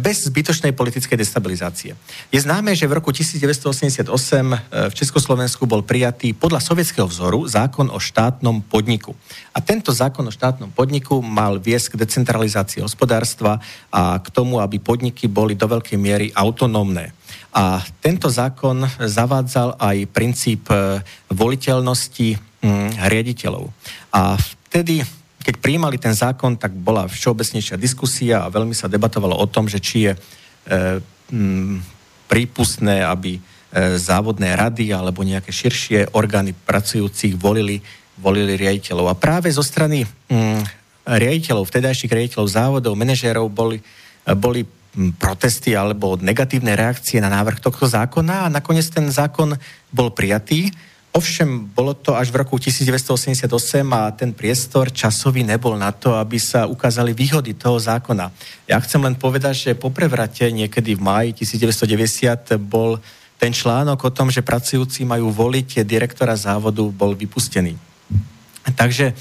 bez zbytočnej politickej destabilizácie. Je známe, že v roku 1988 e, v Československu bol prijatý podľa sovietského vzoru zákon o štátnom podniku. A tento zákon o štátnom podniku mal viesť k decentralizácii hospodárstva a k tomu, aby podniky boli do veľkej miery autonómne. A tento zákon zavádzal aj princíp e, voliteľnosti mm, riaditeľov. A vtedy, keď prijímali ten zákon, tak bola všeobecnejšia diskusia a veľmi sa debatovalo o tom, že či je e, m, prípustné, aby e, závodné rady alebo nejaké širšie orgány pracujúcich volili, volili riaditeľov. A práve zo strany m, riaditeľov, vtedajších riaditeľov závodov, manažérov boli, boli protesty alebo negatívne reakcie na návrh tohto zákona a nakoniec ten zákon bol prijatý. Ovšem, bolo to až v roku 1988 a ten priestor časový nebol na to, aby sa ukázali výhody toho zákona. Ja chcem len povedať, že po prevrate niekedy v máji 1990 bol ten článok o tom, že pracujúci majú voliť direktora závodu, bol vypustený. Takže e,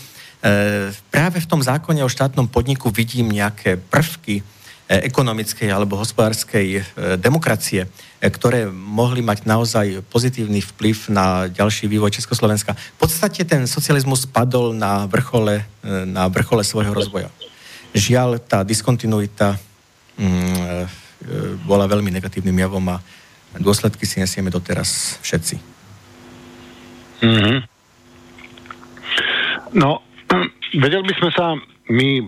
práve v tom zákone o štátnom podniku vidím nejaké prvky, ekonomickej alebo hospodárskej e, demokracie, e, ktoré mohli mať naozaj pozitívny vplyv na ďalší vývoj Československa. V podstate ten socializmus spadol na vrchole, na vrchole svojho rozvoja. Žiaľ, tá diskontinuita mm, bola veľmi negatívnym javom a dôsledky si nesieme doteraz všetci. Mm-hmm. No, vedeli by sme sa my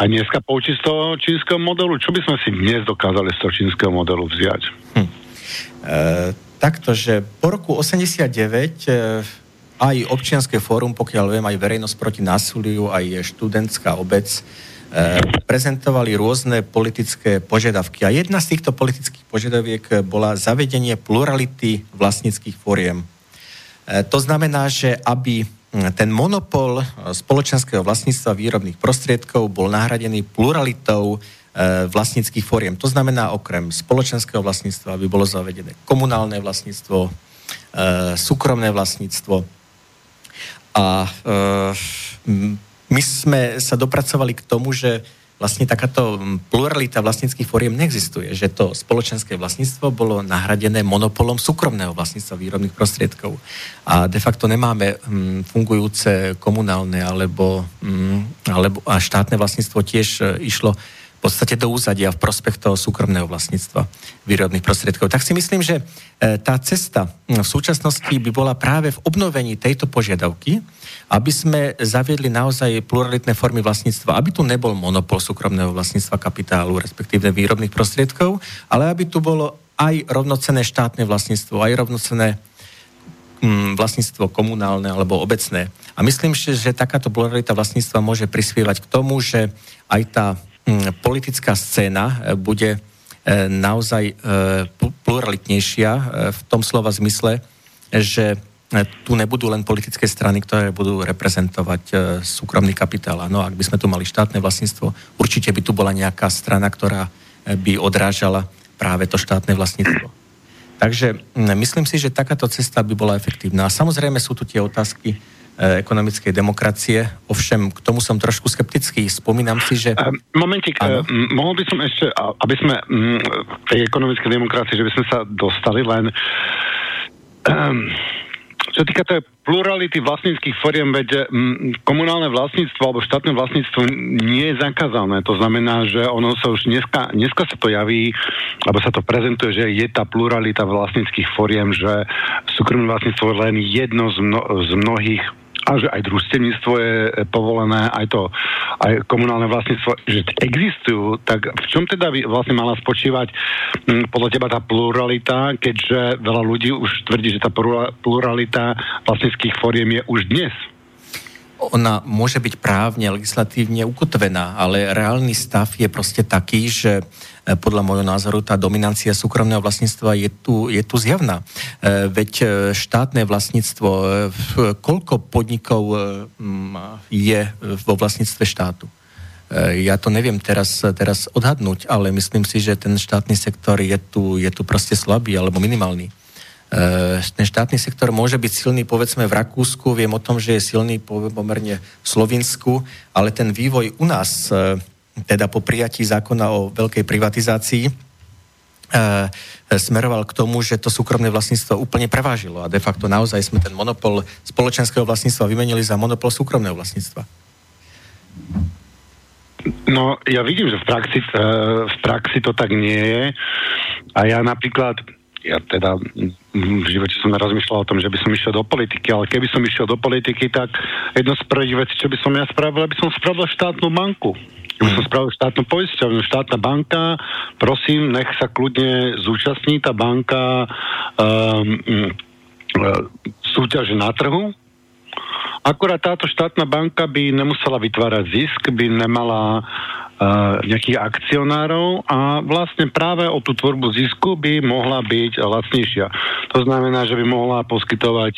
a dneska poučiť z toho čínskeho modelu? Čo by sme si dnes dokázali z toho čínskeho modelu vziať? Hm. E, takto, že po roku 89 e, aj občianské fórum, pokiaľ viem, aj verejnosť proti násiliu, aj študentská obec e, prezentovali rôzne politické požiadavky. A jedna z týchto politických požiadaviek bola zavedenie plurality vlastníckých fóriem. E, to znamená, že aby ten monopol eh, spoločenského vlastníctva výrobných prostriedkov bol nahradený pluralitou eh, vlastníckých fóriem. To znamená, okrem spoločenského vlastníctva by bolo zavedené komunálne vlastníctvo, eh, súkromné vlastníctvo. A my sme sa dopracovali k tomu, že vlastne takáto pluralita vlastníckých fóriem neexistuje, že to spoločenské vlastníctvo bolo nahradené monopolom súkromného vlastníctva výrobných prostriedkov. A de facto nemáme hm, fungujúce komunálne alebo, hm, alebo a štátne vlastníctvo tiež e, išlo v podstate do úzadia v prospech toho súkromného vlastníctva výrobných prostriedkov. Tak si myslím, že e, tá cesta v súčasnosti by bola práve v obnovení tejto požiadavky, aby sme zaviedli naozaj pluralitné formy vlastníctva, aby tu nebol monopol súkromného vlastníctva kapitálu, respektíve výrobných prostriedkov, ale aby tu bolo aj rovnocené štátne vlastníctvo, aj rovnocené mm, vlastníctvo komunálne alebo obecné. A myslím, že, že takáto pluralita vlastníctva môže prispievať k tomu, že aj tá Mm, politická scéna e, bude e, naozaj e, pluralitnejšia v tom slova zmysle, že tu nebudú len politické strany, ktoré budú reprezentovať súkromný kapitál. No, ak by sme tu mali štátne vlastníctvo, určite by tu bola nejaká strana, ktorá by odrážala práve to štátne vlastníctvo. Takže myslím si, že takáto cesta by bola efektívna. A samozrejme sú tu tie otázky, E, ekonomickej demokracie. Ovšem, k tomu som trošku skeptický. Spomínam si, že... Momentík, ano? mohol by som ešte, aby sme tej ekonomickej demokracii, že by sme sa dostali len... Um, čo týka tej plurality vlastníckých foriem, veď komunálne vlastníctvo alebo štátne vlastníctvo nie je zakázané. To znamená, že ono sa už dneska, dneska sa to javí, alebo sa to prezentuje, že je tá pluralita vlastníckých foriem, že súkromné vlastníctvo je len jedno z, mno, z mnohých a že aj družstevníctvo je povolené, aj to, aj komunálne vlastníctvo, že existujú, tak v čom teda by vlastne mala spočívať hm, podľa teba tá pluralita, keďže veľa ľudí už tvrdí, že tá pluralita vlastníckých fóriem je už dnes? Ona môže byť právne, legislatívne ukotvená, ale reálny stav je proste taký, že e, podľa môjho názoru tá dominancia súkromného vlastníctva je tu, je tu zjavná. E, veď e, štátne vlastníctvo, koľko podnikov je vo vlastníctve štátu? Ja to neviem teraz, teraz odhadnúť, ale myslím si, že ten štátny sektor je tu, je tu proste slabý alebo minimálny. Eh, ten štátny sektor môže byť silný povedzme v Rakúsku, viem o tom, že je silný pomerne v Slovinsku, ale ten vývoj u nás, eh, teda po prijatí zákona o veľkej privatizácii, eh, smeroval k tomu, že to súkromné vlastníctvo úplne prevážilo a de facto naozaj sme ten monopol spoločenského vlastníctva vymenili za monopol súkromného vlastníctva. No, ja vidím, že v praxi, v praxi to tak nie je. A ja napríklad ja teda v živote som rozmýšľal o tom, že by som išiel do politiky, ale keby som išiel do politiky, tak jedno z prvých vecí, čo by som ja spravil, aby som spravil štátnu banku. Keby som spravil štátnu poisťovňu, štátna banka, prosím, nech sa kľudne zúčastní tá banka um, súťaže na trhu, Akurát táto štátna banka by nemusela vytvárať zisk, by nemala nejakých akcionárov a vlastne práve o tú tvorbu zisku by mohla byť lacnejšia. To znamená, že by mohla poskytovať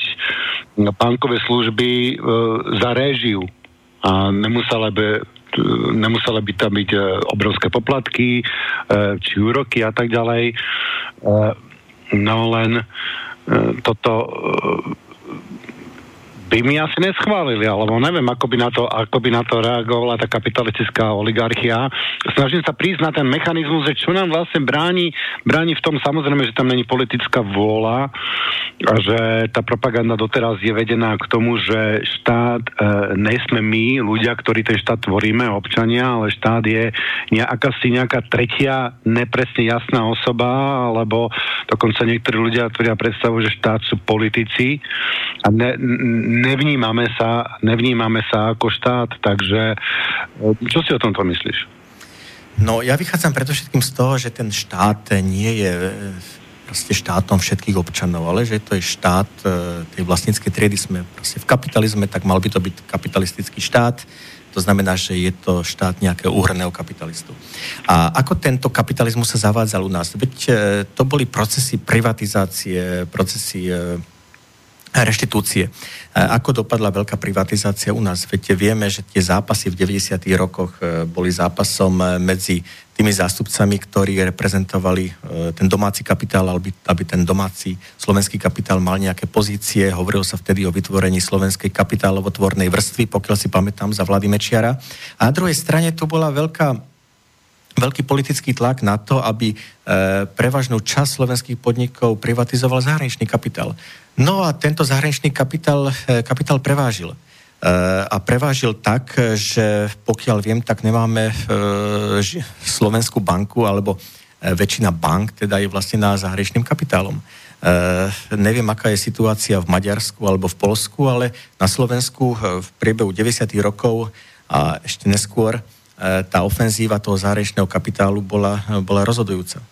bankové služby e, za réžiu a nemusela by nemuseli by tam byť e, obrovské poplatky, e, či úroky a tak ďalej. No len toto by mi asi neschválili, alebo neviem, ako by na to, ako by na to reagovala tá kapitalistická oligarchia. Snažím sa prísť na ten mechanizmus, že čo nám vlastne bráni, bráni v tom samozrejme, že tam není politická vôľa a že tá propaganda doteraz je vedená k tomu, že štát e, nesme my, ľudia, ktorí ten štát tvoríme, občania, ale štát je nejaká si nejaká tretia nepresne jasná osoba, alebo dokonca niektorí ľudia tvoria predstavu, že štát sú politici a ne, nevnímame sa, nevnímame sa ako štát, takže e, čo si o tomto myslíš? No ja vychádzam predovšetkým z toho, že ten štát nie je e, proste štátom všetkých občanov, ale že to je štát e, tej vlastníckej triedy. Sme proste v kapitalizme, tak mal by to byť kapitalistický štát. To znamená, že je to štát nejakého úhrného kapitalistu. A ako tento kapitalizmus sa zavádzal u nás? Veď to boli procesy privatizácie, procesy reštitúcie. Ako dopadla veľká privatizácia u nás? Veď vieme, že tie zápasy v 90. rokoch e, boli zápasom e, medzi tými zástupcami, ktorí reprezentovali e, ten domáci kapitál, aby ten domáci slovenský kapitál mal nejaké pozície. Hovorilo sa vtedy o vytvorení slovenskej kapitálovotvornej vrstvy, pokiaľ si pamätám, za vlády Mečiara. A na druhej strane tu bola veľká veľký politický tlak na to, aby e, prevažnú časť slovenských podnikov privatizoval zahraničný kapitál. No a tento zahraničný kapitál, e, kapitál prevážil. E, a prevážil tak, že pokiaľ viem, tak nemáme e, Slovenskú banku alebo e, väčšina bank teda je vlastne na zahraničným kapitálom. E, neviem, aká je situácia v Maďarsku alebo v Polsku, ale na Slovensku v priebehu 90. rokov a ešte neskôr tá ofenzíva toho zahraničného kapitálu bola, bola rozhodujúca.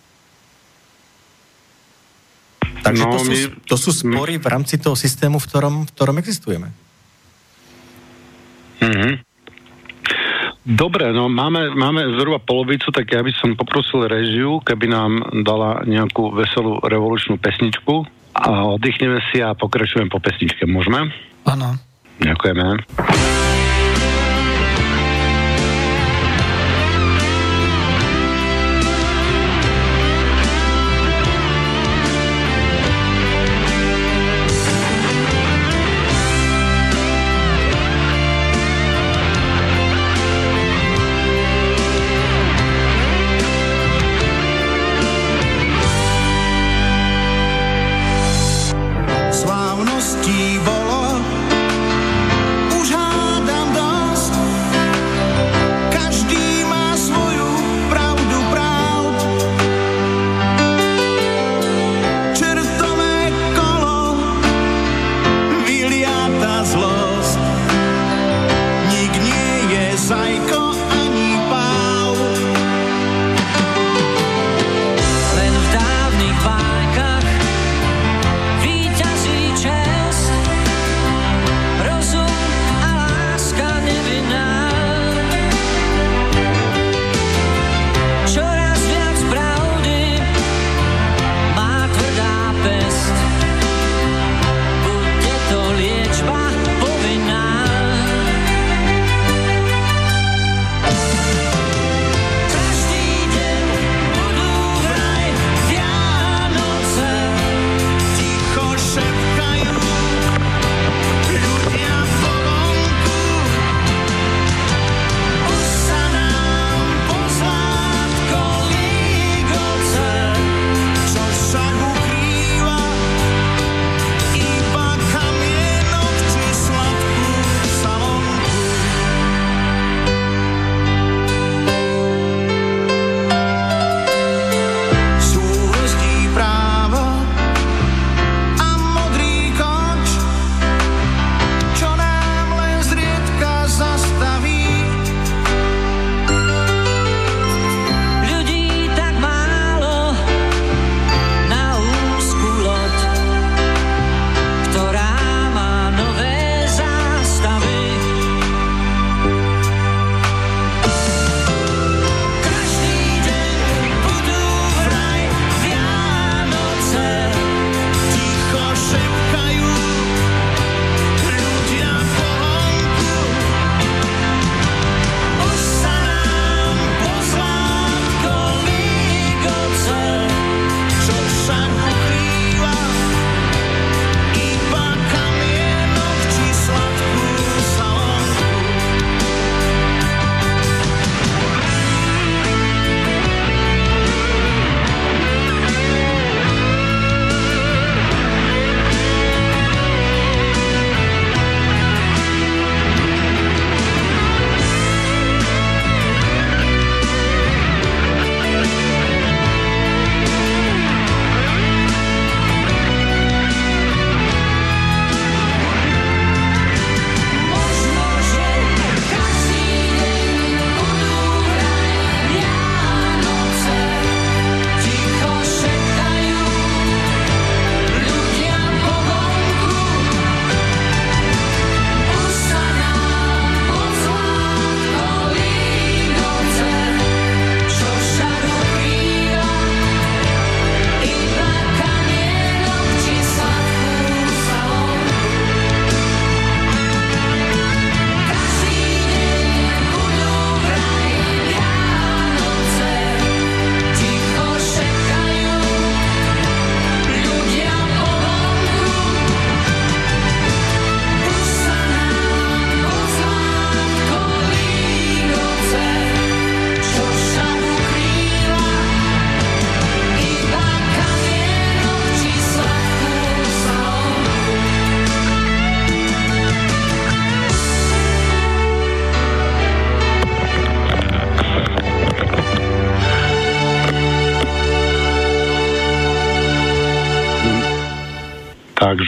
Takže no, to, sú, my, to sú spory my... v rámci toho systému, v ktorom, v ktorom existujeme. Mm-hmm. Dobre, no máme, máme zhruba polovicu, tak ja by som poprosil režiu, keby nám dala nejakú veselú revolučnú pesničku a oddychneme si a pokračujeme po pesničke. Môžeme? Áno. Ďakujeme.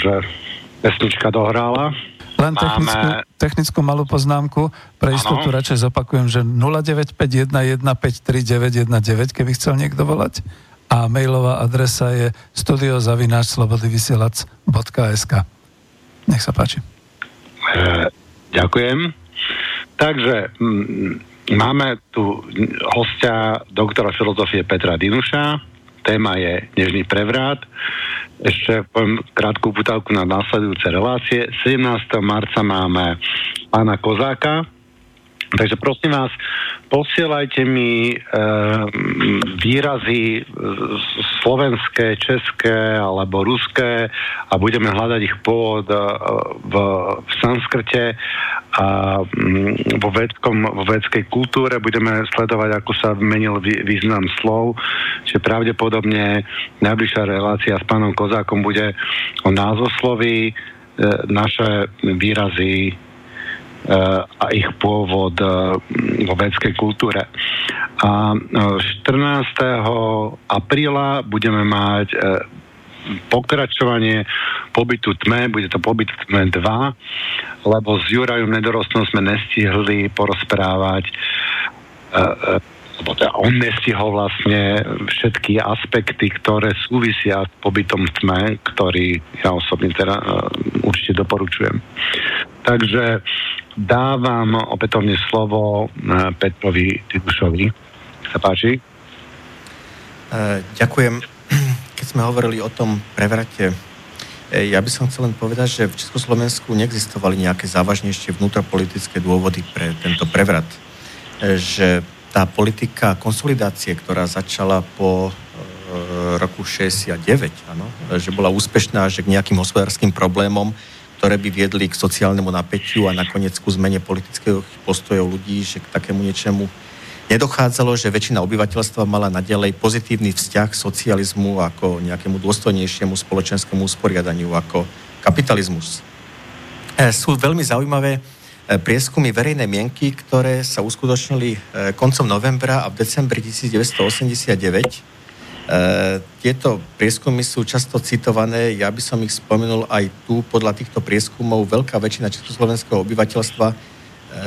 Takže pesnička dohrála. Len technickú, Máme... technickú malú poznámku. Pre istotu ano. radšej zopakujem, že 0951153919, keby chcel niekto volať. A mailová adresa je studiozavináčslobodnyvysielac.sk Nech sa páči. E, ďakujem. Takže m, máme tu hostia doktora filozofie Petra Dinuša. Téma je Nežný prevrat ešte poviem krátku putavku na následujúce relácie. 17. marca máme pána Kozáka, takže prosím vás, posielajte mi e, výrazy slovenské, české alebo ruské a budeme hľadať ich pôvod e, v, v sanskrte a mm, vo, vedkom, vo vedskej kultúre. Budeme sledovať, ako sa menil význam slov, čiže pravdepodobne najbližšia relácia s pánom Kozákom bude o názosloví, e, naše výrazy Eh, a ich pôvod eh, vo vedskej kultúre. A 14. Eh, apríla budeme mať pokračovanie pobytu tme, bude to pobyt tme 2, lebo s Jurajom Nedorostnom sme nestihli porozprávať lebo teda on nestihol vlastne všetky aspekty, ktoré súvisia s pobytom v tme, ktorý ja osobne teda uh, určite doporučujem. Takže dávam opätovne slovo uh, Petrovi Tidušovi. Sa páči? Uh, ďakujem. Keď sme hovorili o tom prevrate, ja by som chcel len povedať, že v Československu neexistovali nejaké závažnejšie vnútropolitické dôvody pre tento prevrat. Že tá politika konsolidácie, ktorá začala po e, roku 69, ano, že bola úspešná, že k nejakým hospodárským problémom, ktoré by viedli k sociálnemu napätiu a nakoniec ku zmene politického postojov ľudí, že k takému niečemu nedochádzalo, že väčšina obyvateľstva mala nadalej pozitívny vzťah k socializmu ako nejakému dôstojnejšiemu spoločenskému usporiadaniu ako kapitalizmus. E, sú veľmi zaujímavé prieskumy verejnej mienky, ktoré sa uskutočnili e, koncom novembra a v decembri 1989. E, tieto prieskumy sú často citované, ja by som ich spomenul aj tu. Podľa týchto prieskumov veľká väčšina československého obyvateľstva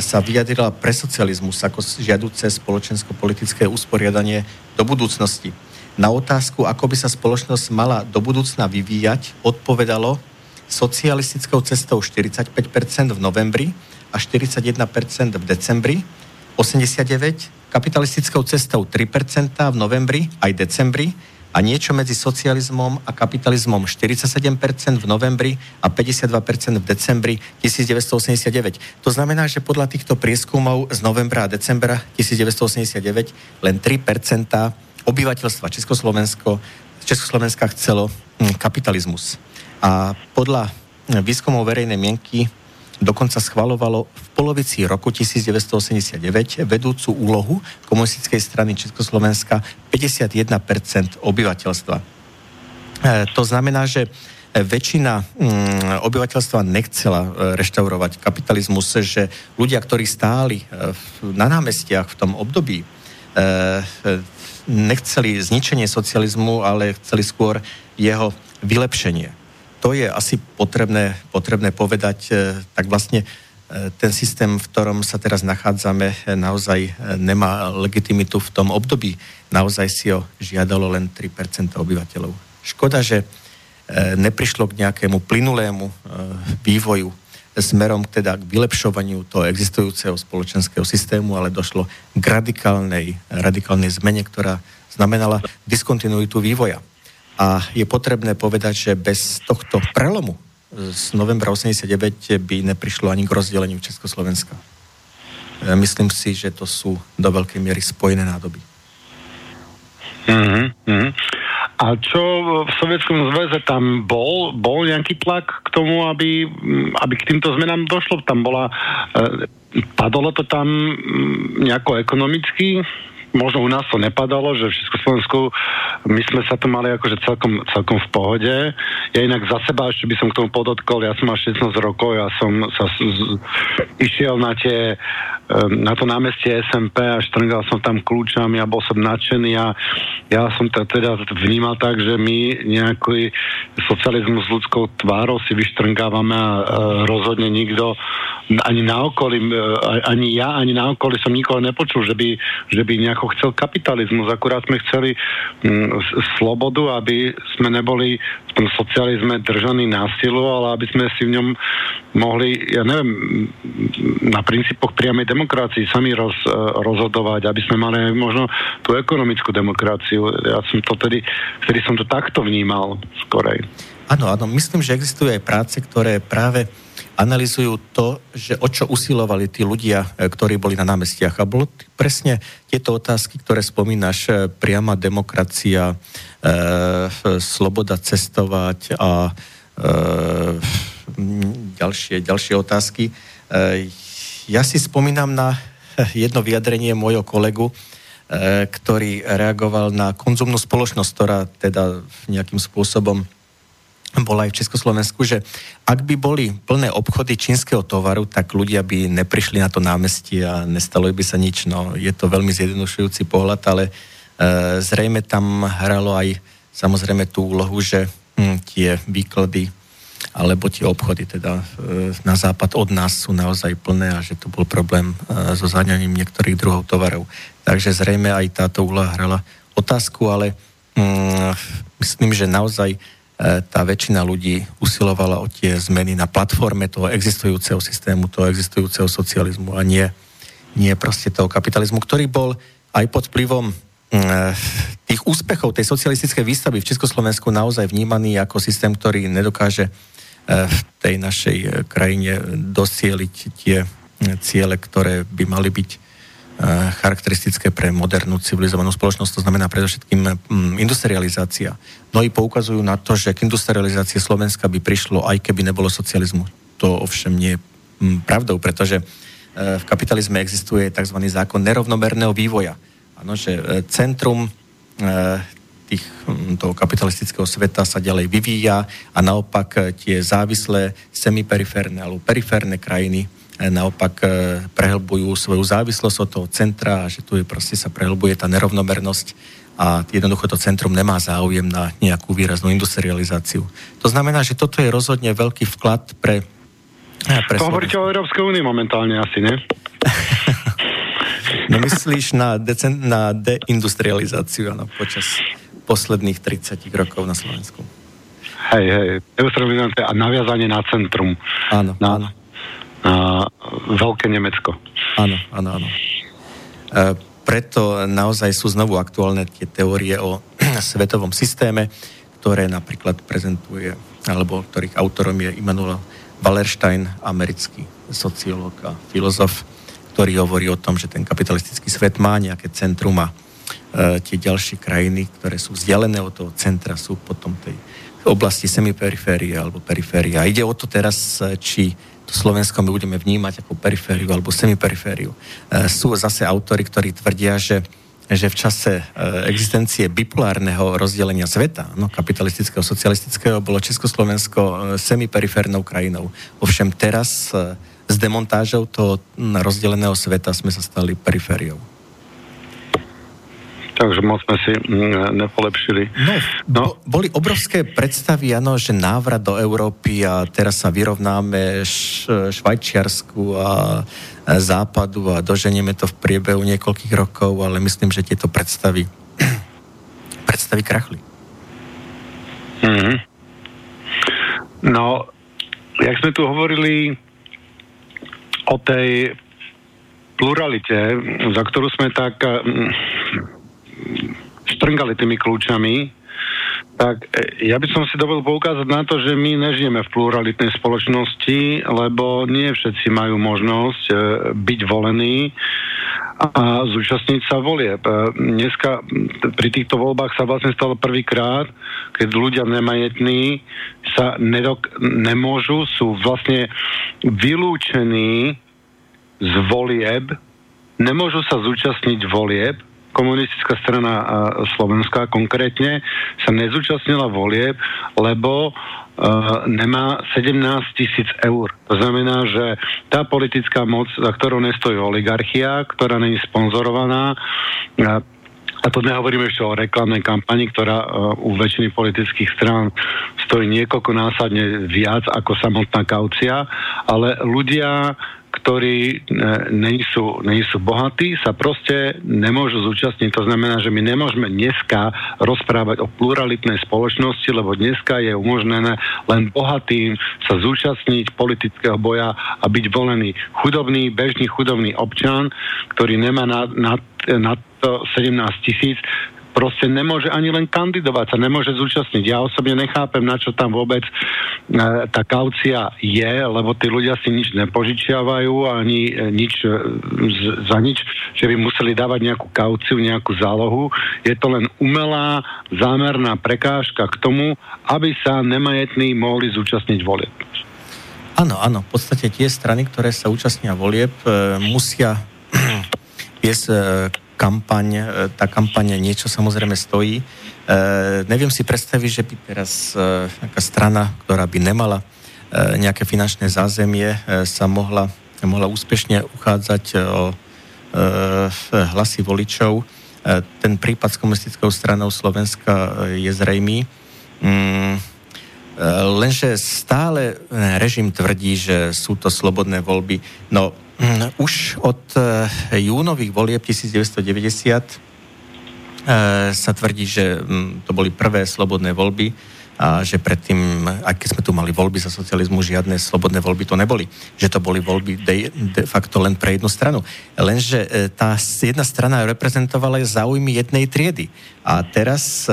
sa vyjadrila pre socializmus ako žiaduce spoločensko-politické usporiadanie do budúcnosti. Na otázku, ako by sa spoločnosť mala do budúcna vyvíjať, odpovedalo socialistickou cestou 45% v novembri a 41% v decembri, 89% kapitalistickou cestou 3% v novembri aj decembri a niečo medzi socializmom a kapitalizmom 47% v novembri a 52% v decembri 1989. To znamená, že podľa týchto prieskumov z novembra a decembra 1989 len 3% obyvateľstva Československo, Československa chcelo hm, kapitalizmus. A podľa výskumov verejnej mienky dokonca schvalovalo v polovici roku 1989 vedúcu úlohu komunistickej strany Československa 51% obyvateľstva. E, to znamená, že väčšina mm, obyvateľstva nechcela e, reštaurovať kapitalizmus, že ľudia, ktorí stáli e, na námestiach v tom období, nechceli zničenie socializmu, ale chceli skôr jeho vylepšenie to je asi potrebné, potrebné povedať, e, tak vlastne e, ten systém, v ktorom sa teraz nachádzame, e, naozaj nemá legitimitu v tom období. Naozaj si ho žiadalo len 3% obyvateľov. Škoda, že neprišlo k nejakému plynulému vývoju smerom teda k vylepšovaniu toho existujúceho spoločenského systému, ale došlo k radikálnej, radikálnej zmene, ktorá znamenala diskontinuitu vývoja. A je potrebné povedať, že bez tohto prelomu z novembra 89 by neprišlo ani k rozdeleniu Československa. E, myslím si, že to sú do veľkej miery spojené nádoby. Mm-hmm. A čo v Sovietskom zväze tam bol, bol nejaký tlak k tomu, aby, aby k týmto zmenám došlo? Tam bola, e, padalo to tam nejako ekonomicky? Možno u nás to nepadalo, že v Československu my sme sa tu mali akože celkom, celkom v pohode. Ja inak za seba ešte by som k tomu podotkol, ja som mal 16 rokov, ja som sa z, z, išiel na tie na to námestie SMP a štrngal som tam kľúčami a bol som nadšený a ja som to teda vnímal tak, že my nejaký socializmus s ľudskou tvárou si vyštrngávame a rozhodne nikto ani na okolí, ani ja, ani na okolí som nikoho nepočul, že by, že by nejako chcel kapitalizmus. Akurát sme chceli m, slobodu, aby sme neboli v tom socializme držaní násilu, ale aby sme si v ňom mohli, ja neviem, na princípoch priamej demokracii sami roz, e, rozhodovať, aby sme mali možno tú ekonomickú demokraciu. Ja som to tedy, vtedy som to takto vnímal skorej. Áno, áno, myslím, že existujú aj práce, ktoré práve analizujú to, že o čo usilovali tí ľudia, e, ktorí boli na námestiach. A bolo presne tieto otázky, ktoré spomínaš, e, priama demokracia, e, sloboda cestovať a e, ďalšie, ďalšie otázky. E, ja si spomínam na jedno vyjadrenie môjho kolegu, e, ktorý reagoval na konzumnú spoločnosť, ktorá teda nejakým spôsobom bola aj v Československu, že ak by boli plné obchody čínskeho tovaru, tak ľudia by neprišli na to námestie a nestalo by sa nič. No, je to veľmi zjednodušujúci pohľad, ale e, zrejme tam hralo aj samozrejme tú úlohu, že hm, tie výklady alebo tie obchody teda e, na západ od nás sú naozaj plné a že to bol problém e, so zaňaním niektorých druhov tovarov. Takže zrejme aj táto úloha hrala otázku, ale mm, myslím, že naozaj tá väčšina ľudí usilovala o tie zmeny na platforme toho existujúceho systému, toho existujúceho socializmu a nie, nie proste toho kapitalizmu, ktorý bol aj pod vplyvom tých úspechov tej socialistickej výstavy v Československu naozaj vnímaný ako systém, ktorý nedokáže v tej našej krajine dosieliť tie ciele, ktoré by mali byť charakteristické pre modernú civilizovanú spoločnosť, to znamená predovšetkým industrializácia. Mnohí poukazujú na to, že k industrializácii Slovenska by prišlo, aj keby nebolo socializmu. To ovšem nie je pravdou, pretože v kapitalizme existuje tzv. zákon nerovnomerného vývoja. Ano, že centrum tých, toho kapitalistického sveta sa ďalej vyvíja a naopak tie závislé semiperiférne alebo periférne krajiny naopak eh, prehlbujú svoju závislosť od toho centra a že tu je proste sa prehlbuje tá nerovnomernosť a jednoducho to centrum nemá záujem na nejakú výraznú industrializáciu. To znamená, že toto je rozhodne veľký vklad pre... pre hovoríte o Európskej únii momentálne asi, ne? no myslíš na, decent, na deindustrializáciu, áno, počas posledných 30 rokov na Slovensku. Hej, hej, industrializácia a naviazanie na centrum. Áno, na, áno. Na veľké Nemecko. Áno, áno, áno. E, preto naozaj sú znovu aktuálne tie teórie o svetovom systéme, ktoré napríklad prezentuje, alebo ktorých autorom je Immanuel Wallerstein, americký sociológ a filozof, ktorý hovorí o tom, že ten kapitalistický svet má nejaké centrum a E, tie ďalšie krajiny, ktoré sú vzdialené od toho centra, sú potom tej oblasti semiperiférie alebo periférie. A ide o to teraz, e, či Slovensko my budeme vnímať ako perifériu alebo semiperifériu. E, sú zase autory, ktorí tvrdia, že že v čase existencie bipolárneho rozdelenia sveta, no, kapitalistického, socialistického, bolo Československo semiperiférnou krajinou. Ovšem teraz s demontážou toho rozdeleného sveta sme sa stali perifériou takže moc sme si mm, nepolepšili. No, no. boli obrovské predstavy, ano, že návrat do Európy a teraz sa vyrovnáme š, Švajčiarsku a západu a doženieme to v priebehu niekoľkých rokov, ale myslím, že tieto predstavy predstavy krachli. Mm-hmm. No, jak sme tu hovorili o tej pluralite, za ktorú sme tak mm, štrngali tými kľúčami, tak e, ja by som si dovolil poukázať na to, že my nežijeme v pluralitnej spoločnosti, lebo nie všetci majú možnosť e, byť volení a zúčastniť sa volieb. E, dneska pri týchto voľbách sa vlastne stalo prvýkrát, keď ľudia nemajetní sa nedok- nemôžu, sú vlastne vylúčení z volieb, nemôžu sa zúčastniť volieb, komunistická strana Slovenska konkrétne sa nezúčastnila volieb, lebo Uh, nemá 17 tisíc eur. To znamená, že tá politická moc, za ktorou nestojí oligarchia, ktorá není sponzorovaná, uh, a to nehovoríme ešte o reklamnej kampani, ktorá uh, u väčšiny politických strán stojí niekoľko násadne viac ako samotná kaucia, ale ľudia ktorí nie sú, nie sú bohatí, sa proste nemôžu zúčastniť. To znamená, že my nemôžeme dneska rozprávať o pluralitnej spoločnosti, lebo dneska je umožnené len bohatým sa zúčastniť politického boja a byť volený chudobný, bežný chudobný občan, ktorý nemá na, na, na to 17 tisíc, proste nemôže ani len kandidovať, sa nemôže zúčastniť. Ja osobne nechápem, na čo tam vôbec e, tá kaucia je, lebo tí ľudia si nič nepožičiavajú ani e, nič e, za nič, že by museli dávať nejakú kauciu, nejakú zálohu. Je to len umelá, zámerná prekážka k tomu, aby sa nemajetní mohli zúčastniť volieb. Áno, áno. V podstate tie strany, ktoré sa účastnia volieb, e, musia viesť e, kampaň, e, tá kampaň niečo samozrejme stojí. E, neviem si predstaviť, že by teraz e, nejaká strana, ktorá by nemala e, nejaké finančné zázemie, e, sa mohla, mohla úspešne uchádzať o e, hlasy voličov. E, ten prípad s komunistickou stranou Slovenska e, je zrejmý. Mm, e, lenže stále režim tvrdí, že sú to slobodné voľby. No, už od eh, júnových volieb 1990 eh, sa tvrdí, že mm, to boli prvé slobodné voľby a že predtým, aj keď sme tu mali voľby za socializmu, žiadne slobodné voľby to neboli. Že to boli voľby de, de facto len pre jednu stranu. Lenže eh, tá jedna strana reprezentovala záujmy jednej triedy. A teraz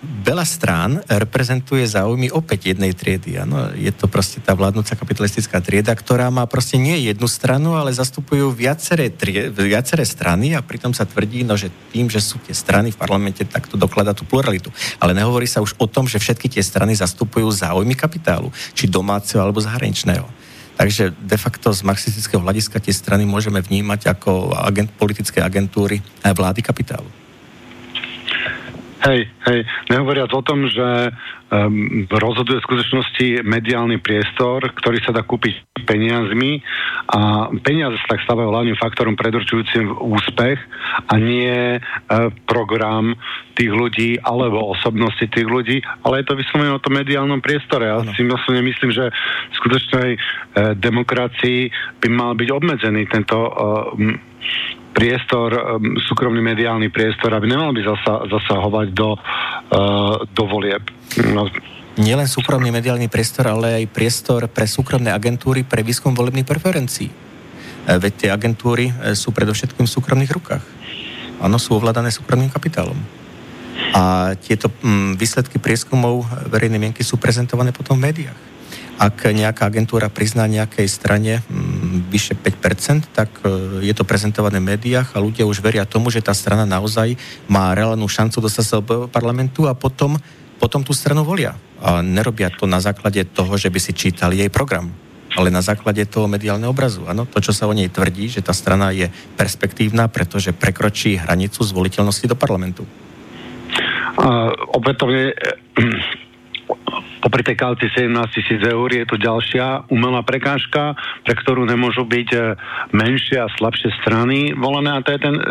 veľa strán reprezentuje záujmy opäť jednej triedy. Ano, je to proste tá vládnúca kapitalistická trieda, ktorá má proste nie jednu stranu, ale zastupujú viaceré, trie, viaceré strany a pritom sa tvrdí, no, že tým, že sú tie strany v parlamente, tak to dokladá tú pluralitu. Ale nehovorí sa už o tom, že všetky tie strany zastupujú záujmy kapitálu, či domáceho alebo zahraničného. Takže de facto z marxistického hľadiska tie strany môžeme vnímať ako agent, politické agentúry vlády kapitálu. Hej, hej, nehovoriac o tom, že um, rozhoduje v skutočnosti mediálny priestor, ktorý sa dá kúpiť peniazmi a peniaze sa tak stávajú hlavným faktorom predurčujúcim úspech a nie uh, program tých ľudí alebo osobnosti tých ľudí, ale je to vyslovene o tom mediálnom priestore. Ja si myslím, myslím, že v skutočnej uh, demokracii by mal byť obmedzený tento uh, priestor, súkromný mediálny priestor, aby nemal by zasa, zasahovať do, uh, do volieb. No. Nielen súkromný mediálny priestor, ale aj priestor pre súkromné agentúry pre výskum volebných preferencií. E, veď tie agentúry e, sú predovšetkým v súkromných rukách. Áno, sú ovládané súkromným kapitálom. A tieto mm, výsledky prieskumov verejnej mienky sú prezentované potom v médiách ak nejaká agentúra prizná nejakej strane mm, vyše 5%, tak e, je to prezentované v médiách a ľudia už veria tomu, že tá strana naozaj má reálnu šancu dostať sa do parlamentu a potom, potom tú stranu volia. A nerobia to na základe toho, že by si čítali jej program ale na základe toho mediálneho obrazu. Ano, to, čo sa o nej tvrdí, že tá strana je perspektívna, pretože prekročí hranicu zvoliteľnosti do parlamentu. Uh, opätovne popri tej kauci 17 tisíc eur je tu ďalšia umelá prekážka, pre ktorú nemôžu byť e, menšie a slabšie strany volené a to je ten e,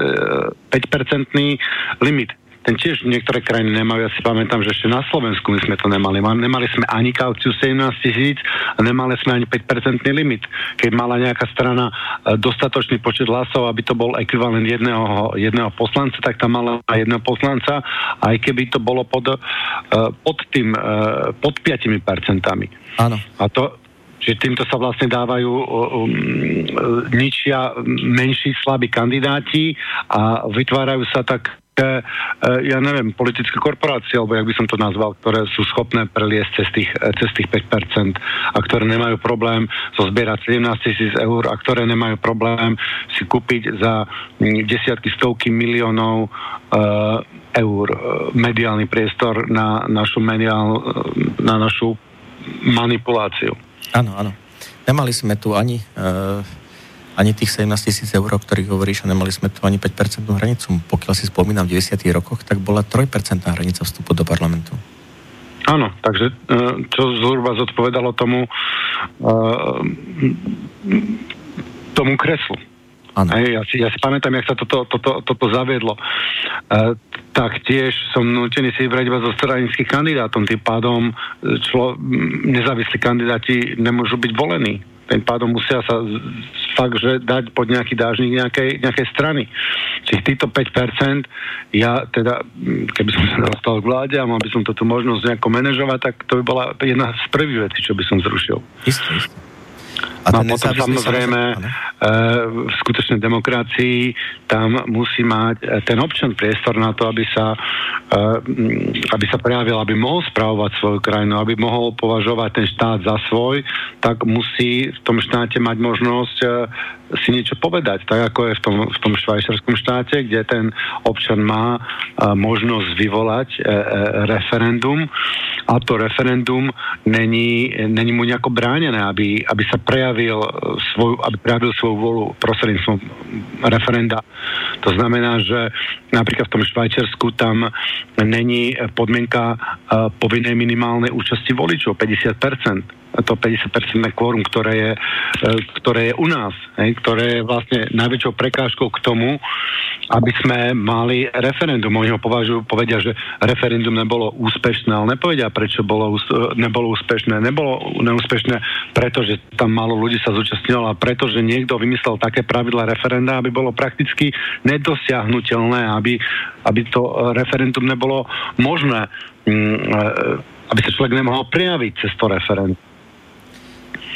5-percentný limit ten tiež niektoré krajiny nemajú. Ja si pamätám, že ešte na Slovensku my sme to nemali. Nemali sme ani kauciu 17 tisíc a nemali sme ani 5-percentný limit. Keď mala nejaká strana e, dostatočný počet hlasov, aby to bol ekvivalent jedného, jedného poslanca, tak tam mala jedného poslanca, aj keby to bolo pod, e, pod tým, e, pod 5 percentami. Áno. A to, Čiže týmto sa vlastne dávajú um, ničia menší slabí kandidáti a vytvárajú sa tak E, ja neviem, politické korporácie, alebo jak by som to nazval, ktoré sú schopné preliesť cez tých, e, cez tých 5% a ktoré nemajú problém zozbierať 17 tisíc eur a ktoré nemajú problém si kúpiť za desiatky, stovky miliónov uh, eur mediálny priestor na našu, mediál, na našu manipuláciu. Áno, áno. Nemali sme tu ani uh ani tých 17 tisíc eur, o ktorých hovoríš, a nemali sme tu ani 5% hranicu. Pokiaľ si spomínam, v 90. rokoch, tak bola 3% hranica vstupu do parlamentu. Áno, takže e, čo zhruba zodpovedalo tomu e, tomu kreslu. Ano. Ja, si, ja si pamätám, jak sa toto, toto, toto zaviedlo. E, tak tiež som nutený si vybrať iba zo stranických kandidátov. Tým pádom člo, nezávislí kandidáti nemôžu byť volení. Tým pádom musia sa fakt, že dať pod nejaký dážnik nejakej, nejakej strany. Čiže týchto 5%, ja teda, keby som sa dostal k vláde a mal by som toto možnosť nejako manažovať, tak to by bola jedna z prvých vecí, čo by som zrušil. Isté, isté. A no, potom samozrejme e, v skutočnej demokracii tam musí mať e, ten občan priestor na to, aby sa, e, aby sa prejavil, aby mohol spravovať svoju krajinu, aby mohol považovať ten štát za svoj, tak musí v tom štáte mať možnosť si niečo povedať, tak ako je v tom, v tom švajčiarskom štáte, kde ten občan má možnosť vyvolať referendum a to referendum není, není mu nejako bránené, aby, aby sa prejavil svoju, aby prejavil svoju volu prostredníctvom referenda. To znamená, že napríklad v tom Švajčiarsku tam není podmienka povinnej minimálnej účasti voličov 50% to 50% kvórum, ktoré je, e, ktoré je u nás, hej, ktoré je vlastne najväčšou prekážkou k tomu, aby sme mali referendum. Oni ho považujú, povedia, že referendum nebolo úspešné, ale nepovedia, prečo bolo, nebolo úspešné. Nebolo neúspešné, pretože tam málo ľudí sa zúčastnilo a pretože niekto vymyslel také pravidla referenda, aby bolo prakticky nedosiahnutelné, aby, aby to referendum nebolo možné, mm, e, aby sa človek nemohol prijaviť cez to referendum.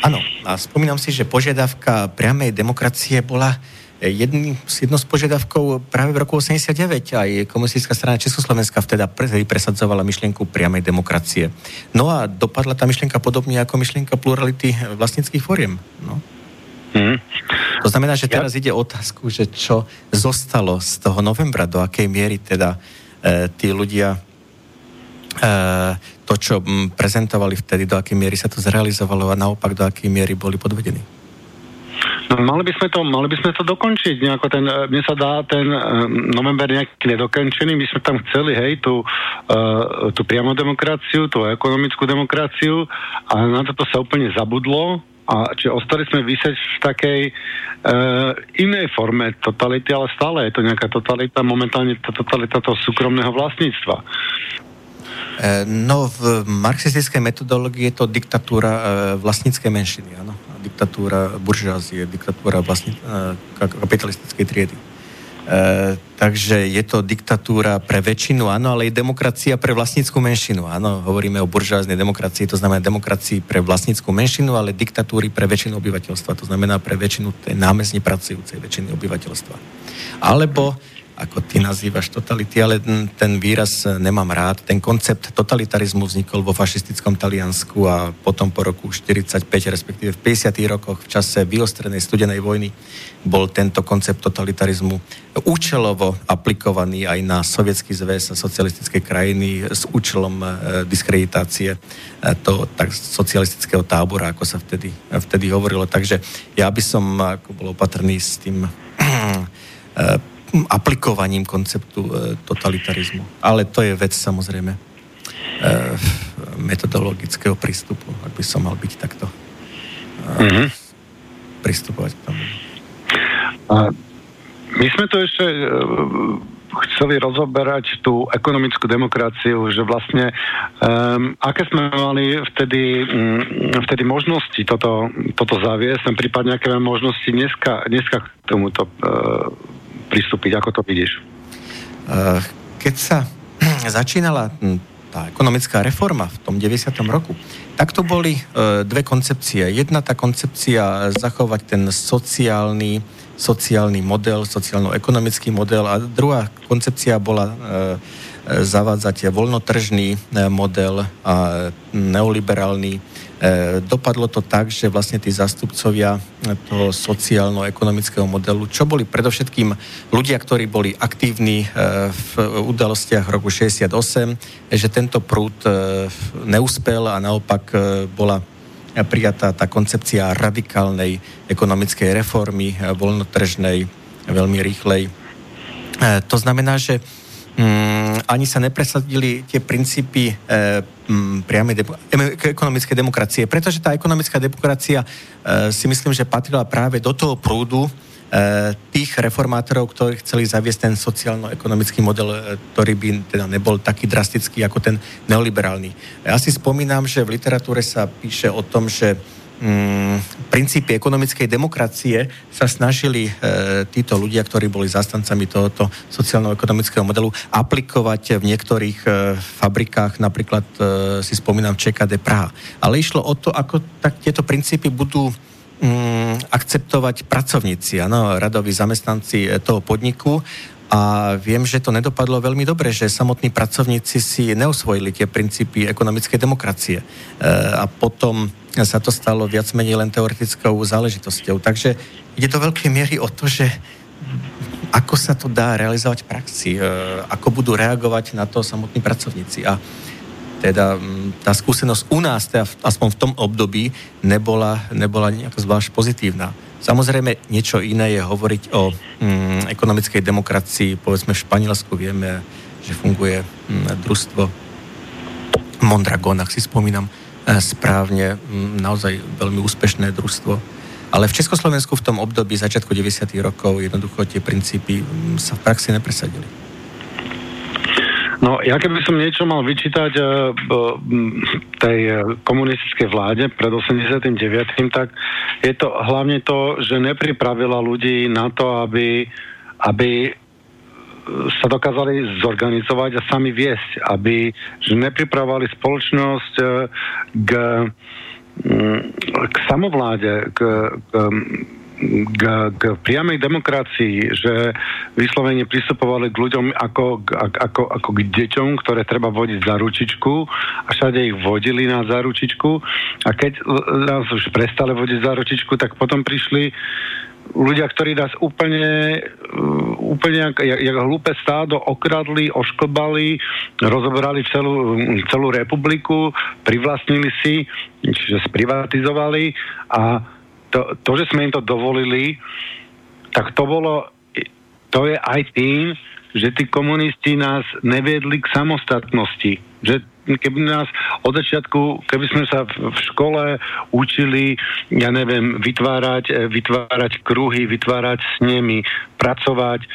Áno, a spomínam si, že požiadavka priamej demokracie bola jedný, jedno z požiadavkov práve v roku 89 aj komunistická strana Československa vtedy presadzovala myšlienku priamej demokracie. No a dopadla tá myšlienka podobne ako myšlienka plurality vlastnických fóriem. No. Hmm. To znamená, že teraz ja. ide otázku, že čo zostalo z toho novembra, do akej miery teda e, tí ľudia to, čo mm, prezentovali vtedy, do akej miery sa to zrealizovalo a naopak do akej miery boli podvedení? No, mali by sme to, mali by sme to dokončiť. Nejako ten, e, mne sa dá ten e, november nejaký nedokončený. My sme tam chceli, hej, tú, uh, tú priamo demokraciu, tú ekonomickú demokraciu a na toto sa úplne zabudlo. A či ostali sme vysieť v takej uh, inej forme totality, ale stále je to nejaká totalita, momentálne to totalita toho súkromného vlastníctva. E, no, v marxistickej metodológii je to diktatúra e, vlastníckej menšiny, áno. Diktatúra buržázie, diktatúra vlastní, e, kapitalistickej triedy. Takže je to diktatúra pre väčšinu, áno, ale i demokracia pre vlastníckú menšinu, áno. Hovoríme o buržáznej demokracii, to znamená demokracii pre vlastníckú menšinu, ale diktatúry pre väčšinu obyvateľstva, to znamená pre väčšinu tej námezne pracujúcej väčšiny obyvateľstva. Alebo ako ty nazývaš totality, ale ten výraz e, nemám rád. Ten koncept totalitarizmu vznikol vo fašistickom Taliansku a potom po roku 45, respektíve v 50. rokoch v čase vyostrenej studenej vojny bol tento koncept totalitarizmu účelovo aplikovaný aj na sovietský zväz a socialistické krajiny s účelom e, diskreditácie e, to tak socialistického tábora, ako sa vtedy, vtedy hovorilo. Takže ja by som ako bol opatrný s tým aplikovaním konceptu e, totalitarizmu. Ale to je vec samozrejme e, metodologického prístupu, ak by som mal byť takto mm-hmm. pristupovať k tomu. A my sme tu ešte chceli rozoberať tú ekonomickú demokraciu, že vlastne um, aké sme mali vtedy, um, vtedy možnosti toto, toto zaviesť, prípadne aké máme možnosti dneska, dneska k tomuto uh, pristúpiť? Ako to vidíš? Eh, keď sa začínala hm, tá ekonomická reforma v tom 90. roku, tak to boli eh, dve koncepcie. Jedna tá koncepcia zachovať ten sociálny, sociálny model, sociálno-ekonomický model. A druhá koncepcia bola eh, zavádzať voľnotržný model a neoliberálny. E, dopadlo to tak, že vlastne tí zastupcovia toho sociálno-ekonomického modelu, čo boli predovšetkým ľudia, ktorí boli aktívni e, v udalostiach roku 68, že tento prúd e, neúspel a naopak bola prijatá tá koncepcia radikálnej ekonomickej reformy, voľnotržnej, veľmi rýchlej. To znamená, že mm, ani sa nepresadili tie princípy e, mm, priamej de- ekonomickej demokracie, pretože tá ekonomická demokracia si myslím, že patrila práve do toho prúdu tých reformátorov, ktorí chceli zaviesť ten sociálno-ekonomický model, e, ktorý by teda nebol taký drastický ako ten neoliberálny. Ja si spomínam, že v literatúre sa píše o tom, že mm, princípy ekonomickej demokracie sa snažili e, títo ľudia, ktorí boli zastancami tohoto sociálno-ekonomického modelu, aplikovať v niektorých e, fabrikách, napríklad e, si spomínam ČKD Praha. Ale išlo o to, ako tak tieto princípy budú mm, akceptovať pracovníci, ano, radoví zamestnanci e, toho podniku a viem, že to nedopadlo veľmi dobre, že samotní pracovníci si neosvojili tie princípy ekonomickej demokracie. E, a potom sa to stalo viac menej len teoretickou záležitosťou. Takže ide do veľkej miery o to, že ako sa to dá realizovať v praxi, e, ako budú reagovať na to samotní pracovníci. A teda tá skúsenosť u nás, teda aspoň v tom období, nebola, nebola nejako zvlášť pozitívna. Samozrejme, niečo iné je hovoriť o mm, ekonomickej demokracii. Povedzme, v Španielsku vieme, že funguje mm, družstvo Mondragon, ak si spomínam e, správne, mm, naozaj veľmi úspešné družstvo. Ale v Československu v tom období začiatku 90. rokov jednoducho tie princípy mm, sa v praxi nepresadili. No, ja keby som niečo mal vyčítať uh, tej e, komunistickej vláde pred 89., tak je to hlavne to, že nepripravila ľudí na to, aby, aby sa dokázali zorganizovať a sami viesť, aby že nepripravovali spoločnosť k, k samovláde, k, k k, k priamej demokracii, že vyslovene pristupovali k ľuďom ako, ako, ako k deťom, ktoré treba vodiť za ručičku a všade ich vodili na zaručičku a keď nás už prestali vodiť za ručičku, tak potom prišli ľudia, ktorí nás úplne, úplne jak, jak hlúpe stádo okradli, oškobali, rozobrali celú, celú republiku, privlastnili si, čiže sprivatizovali a to, to, že sme im to dovolili, tak to bolo, to je aj tým, že tí komunisti nás neviedli k samostatnosti. Že keby nás od začiatku, keby sme sa v škole učili, ja neviem, vytvárať, e, vytvárať kruhy, vytvárať s nimi, pracovať,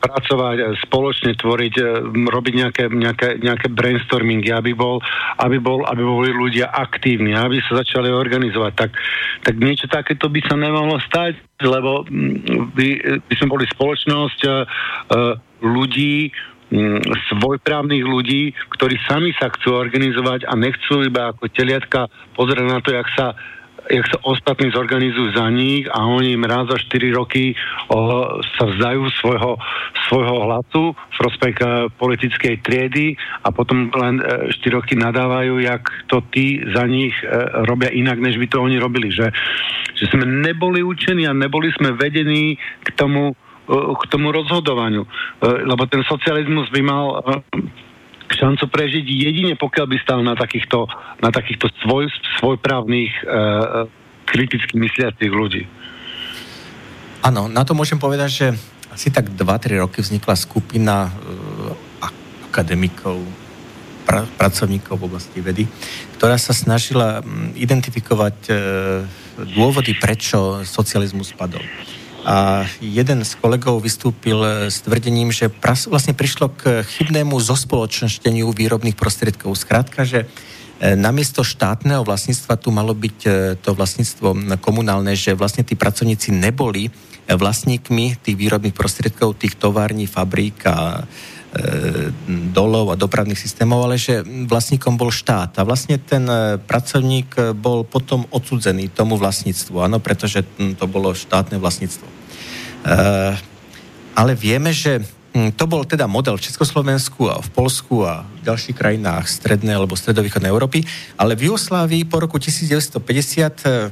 pracovať, e, spoločne tvoriť, e, robiť nejaké, nejaké, nejaké brainstormingy, aby, bol, aby, bol, aby boli ľudia aktívni, aby sa začali organizovať. Tak, tak niečo takéto by sa nemohlo stať, lebo by, by sme boli spoločnosť ľudí, Mm, svojprávnych ľudí, ktorí sami sa chcú organizovať a nechcú iba ako teliatka pozerať na to, jak sa jak sa ostatní zorganizujú za nich a oni im raz za 4 roky o, sa vzdajú svojho, svojho hlasu v prospech e, politickej triedy a potom len e, 4 roky nadávajú, jak to tí za nich e, robia inak, než by to oni robili. Že, že sme neboli učení a neboli sme vedení k tomu k tomu rozhodovaniu. E, lebo ten socializmus by mal e, šancu prežiť jedine, pokiaľ by stal na takýchto, na takýchto svoj, svojprávnych e, kriticky mysliacich ľudí. Áno, na to môžem povedať, že asi tak 2-3 roky vznikla skupina akademikov, pra, pracovníkov v oblasti vedy, ktorá sa snažila identifikovať dôvody, prečo socializmus spadol a jeden z kolegov vystúpil s tvrdením, že pras, vlastne prišlo k chybnému zospoločnšteniu výrobných prostriedkov. Skrátka, že e, namiesto štátneho vlastníctva tu malo byť e, to vlastníctvo komunálne, že vlastne tí pracovníci neboli vlastníkmi tých výrobných prostriedkov, tých tovární, fabrík a e, dolov a dopravných systémov, ale že vlastníkom bol štát. A vlastne ten e, pracovník bol potom odsudzený tomu vlastníctvu, áno, pretože to bolo štátne vlastníctvo. E, ale vieme, že to bol teda model v Československu a v Polsku a v ďalších krajinách strednej alebo stredovýchodnej Európy, ale v Jugoslávii po roku 1950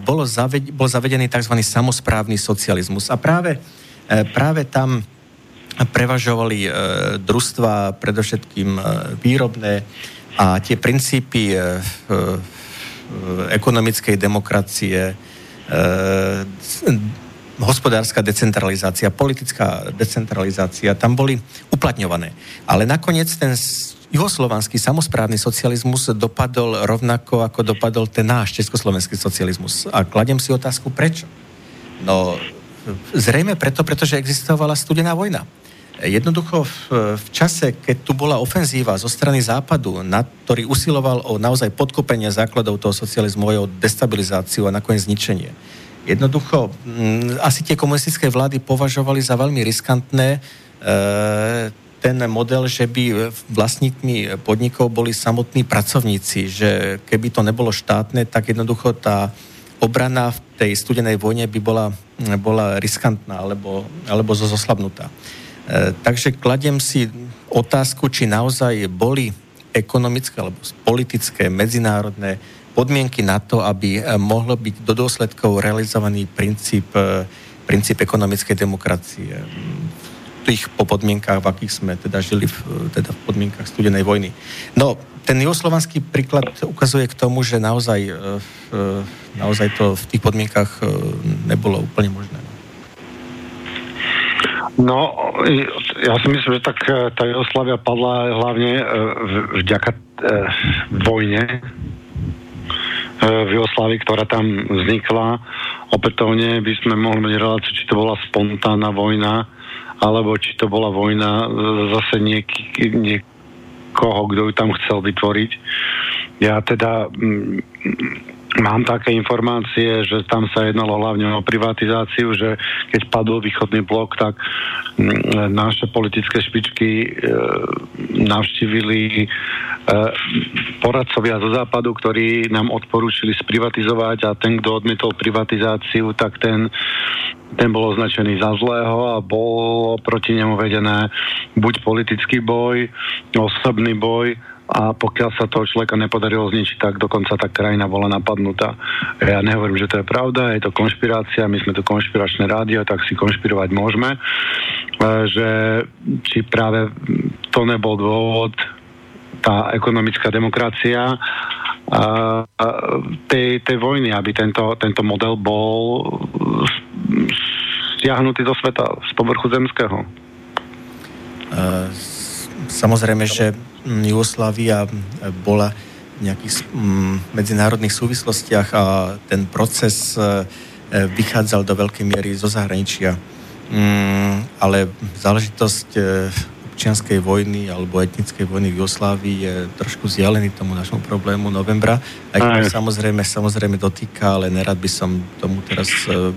bolo zaved, bol zavedený tzv. samozprávny socializmus. A práve, práve tam prevažovali e, družstva, predovšetkým e, výrobné a tie princípy e, ekonomickej demokracie, hospodárska decentralizácia, politická decentralizácia, tam boli uplatňované. Ale nakoniec ten juhoslovanský samozprávny socializmus dopadol rovnako, ako dopadol ten náš československý socializmus. A kladem si otázku, prečo? No, zrejme preto, pretože existovala studená vojna. Jednoducho v, v čase, keď tu bola ofenzíva zo strany západu, na ktorý usiloval o naozaj podkopenie základov toho socializmu, o destabilizáciu a nakoniec zničenie. Jednoducho, m, asi tie komunistické vlády považovali za veľmi riskantné e, ten model, že by vlastníkmi podnikov boli samotní pracovníci, že keby to nebolo štátne, tak jednoducho tá obrana v tej studenej vojne by bola, bola riskantná alebo, alebo zoslabnutá. E, takže kladiem si otázku, či naozaj boli ekonomické alebo politické, medzinárodné podmienky na to, aby e, mohlo byť do dôsledkov realizovaný princíp, e, princíp ekonomickej demokracie tých po podmienkách, v akých sme teda žili v, teda v podmienkach studenej vojny. No, ten juhoslovanský príklad ukazuje k tomu, že naozaj, e, e, naozaj to v tých podmienkach e, nebolo úplne možné. No, ja si myslím, že tak tá Jugoslavia padla hlavne vďaka vojne v Jugoslávii, ktorá tam vznikla. Opätovne by sme mohli mať reláciu, či to bola spontánna vojna, alebo či to bola vojna zase niek- niekoho, kto ju tam chcel vytvoriť. Ja teda mm, mám také informácie, že tam sa jednalo hlavne o privatizáciu, že keď padol východný blok, tak mm, naše politické špičky e, navštívili e, poradcovia zo západu, ktorí nám odporúčili sprivatizovať a ten, kto odmietol privatizáciu, tak ten ten bol označený za zlého a bol proti nemu vedené buď politický boj, osobný boj, a pokiaľ sa toho človeka nepodarilo zničiť, tak dokonca tá krajina bola napadnutá. Ja nehovorím, že to je pravda, je to konšpirácia, my sme to konšpiračné rádio, tak si konšpirovať môžeme, e, že či práve to nebol dôvod, tá ekonomická demokracia tej, tej vojny, aby tento, tento model bol stiahnutý do sveta, z povrchu zemského? Uh, samozrejme, že Jugoslávia bola v nejakých mm, medzinárodných súvislostiach a ten proces e, vychádzal do veľkej miery zo zahraničia. Mm, ale záležitosť e, občianskej vojny alebo etnickej vojny v Jugoslávii je trošku vzdialený tomu našemu problému novembra. Aj keď samozrejme, samozrejme dotýka, ale nerad by som tomu teraz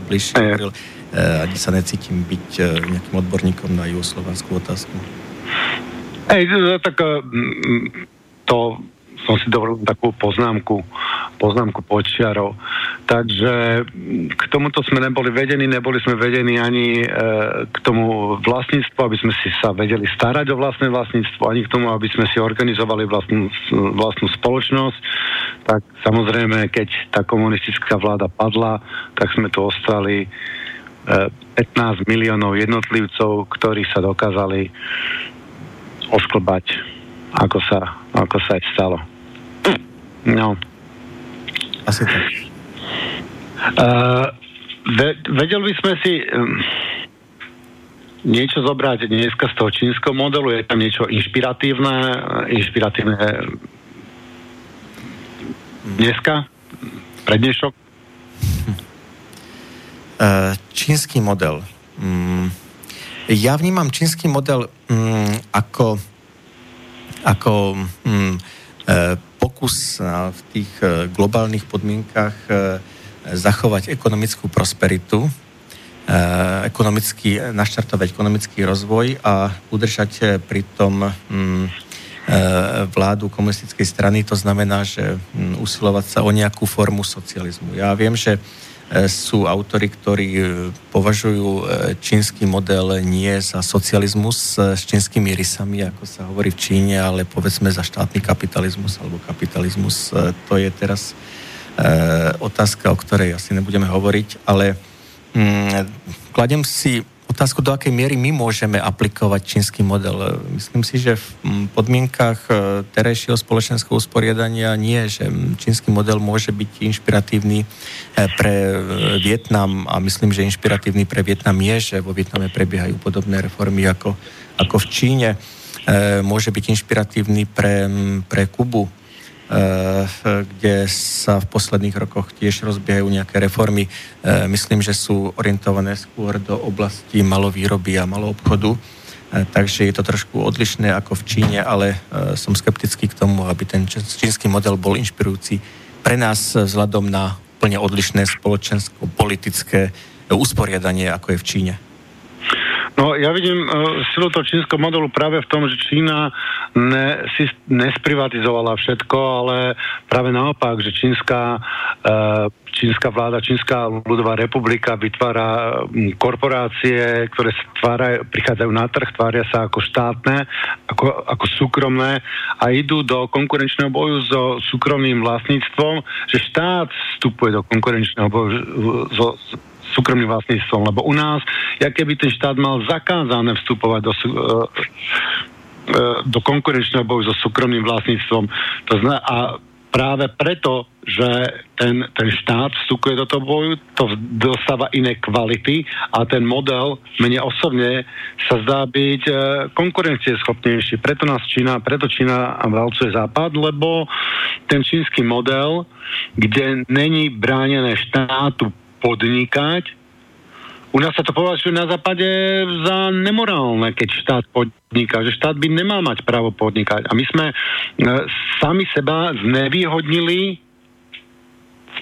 bližšie hovoril. Ani sa necítim byť nejakým odborníkom na juhoslovanskú otázku. Hej, tak eh, to som si dovolil takú poznámku, poznámku počiarov. Takže k tomuto sme neboli vedení, neboli sme vedení ani e, k tomu vlastníctvu, aby sme si sa vedeli starať o vlastné vlastníctvo, ani k tomu, aby sme si organizovali vlastnú, vlastnú spoločnosť. Tak samozrejme, keď tá komunistická vláda padla, tak sme tu ostali 15 miliónov jednotlivcov, ktorí sa dokázali osklbať, ako sa, ako sa aj stalo. No. Asi tak. Uh, ve, vedel by sme si um, niečo zobrať dneska z toho čínskeho modelu, je tam niečo inšpiratívne, inšpiratívne dneska, prednešok? Eh, čínsky model. Mm, ja vnímam čínsky model mm, ako, ako mm, eh, pokus v tých eh, globálnych podmienkach zachovať ekonomickú prosperitu, ekonomický, naštartovať ekonomický rozvoj a udržať pritom vládu komunistickej strany. To znamená, že usilovať sa o nejakú formu socializmu. Ja viem, že E, sú autory, ktorí e, považujú e, čínsky model nie za socializmus s čínskymi rysami, ako sa hovorí v Číne, ale povedzme za štátny kapitalizmus alebo kapitalizmus. To je teraz otázka, o ktorej asi nebudeme hovoriť, ale mm, kladem si otázku, do akej miery my môžeme aplikovať čínsky model. Myslím si, že v podmienkach e, terajšieho spoločenského usporiadania nie, že čínsky model môže byť inšpiratívny e, pre Vietnam a myslím, že inšpiratívny pre Vietnam je, že vo Vietname prebiehajú podobné reformy ako, ako v Číne. Môže byť inšpiratívny pre, pre Kubu, kde sa v posledných rokoch tiež rozbiehajú nejaké reformy. Eh, myslím, že sú orientované skôr do oblasti malovýroby a maloobchodu. Eh, takže je to trošku odlišné ako v Číne, ale som skeptický k tomu, aby ten čínsky model bol inšpirujúci pre nás vzhľadom na úplne odlišné spoločensko-politické usporiadanie, ako je v Číne. No ja vidím uh, silu toho čínskeho modelu práve v tom, že Čína ne, si nesprivatizovala všetko, ale práve naopak, že čínska, uh, čínska vláda, čínska ľudová republika vytvára korporácie, ktoré stvárajú, prichádzajú na trh, tvária sa ako štátne, ako, ako súkromné a idú do konkurenčného boju so súkromným vlastníctvom, že štát vstupuje do konkurenčného boju so, súkromným vlastníctvom, lebo u nás, ja keby ten štát mal zakázané vstupovať do, uh, do konkurenčného boju so súkromným vlastníctvom. To zna, a práve preto, že ten, ten štát vstupuje do toho boju, to dostáva iné kvality a ten model mne osobne sa zdá byť e, konkurencieschopnejší. Preto nás Čína, preto Čína valcuje západ, lebo ten čínsky model, kde není bránené štátu podnikať. U nás sa to považuje na západe za nemorálne, keď štát podniká, že štát by nemal mať právo podnikať. A my sme e, sami seba znevýhodnili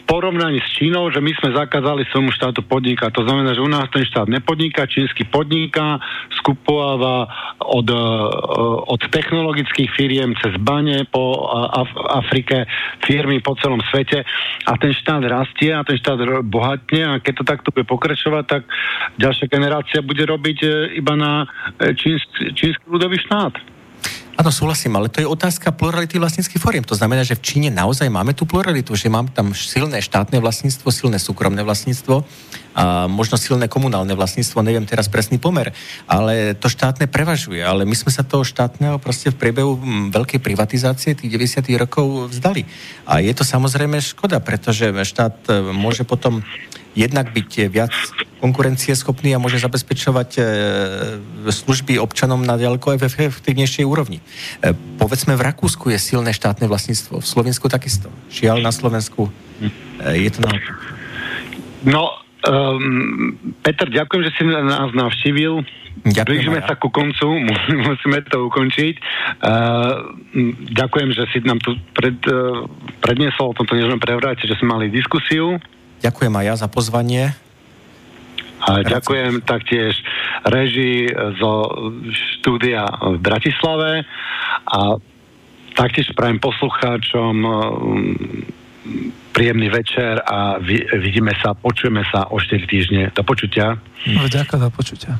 porovnaní s Čínou, že my sme zakázali svojmu štátu podnikať. To znamená, že u nás ten štát nepodniká, čínsky podniká, skupováva od, eh, od technologických firiem cez bane po Af- Afrike, firmy po celom svete a ten štát rastie a ten štát bohatne a keď to takto bude pokračovať, tak ďalšia generácia bude robiť eh, iba na eh, čínsky, čínsky ľudový štát. Áno, súhlasím, ale to je otázka plurality vlastníckých foriem. To znamená, že v Číne naozaj máme tú pluralitu, že máme tam silné štátne vlastníctvo, silné súkromné vlastníctvo a možno silné komunálne vlastníctvo, neviem teraz presný pomer, ale to štátne prevažuje. Ale my sme sa toho štátneho proste v priebehu veľkej privatizácie tých 90. rokov vzdali. A je to samozrejme škoda, pretože štát e, môže potom jednak byť viac konkurencieschopný a môže zabezpečovať e, služby občanom na ďaleko efektívnejšej úrovni. E, povedzme, v Rakúsku je silné štátne vlastníctvo, v Slovensku takisto. Šiaľ na Slovensku e, je to naopak. No, um, Peter, ďakujem, že si nás navštívil. Ďakujem Blížime sa ku koncu, musíme to ukončiť. Uh, ďakujem, že si nám tu pred, uh, predniesol o tomto nežnom prevráte, že sme mali diskusiu. Ďakujem aj ja za pozvanie. A ďakujem taktiež režii zo štúdia v Bratislave a taktiež prajem poslucháčom um, príjemný večer a vidíme sa, počujeme sa o 4 týždne. Do počutia. No, ďakujem, do počutia.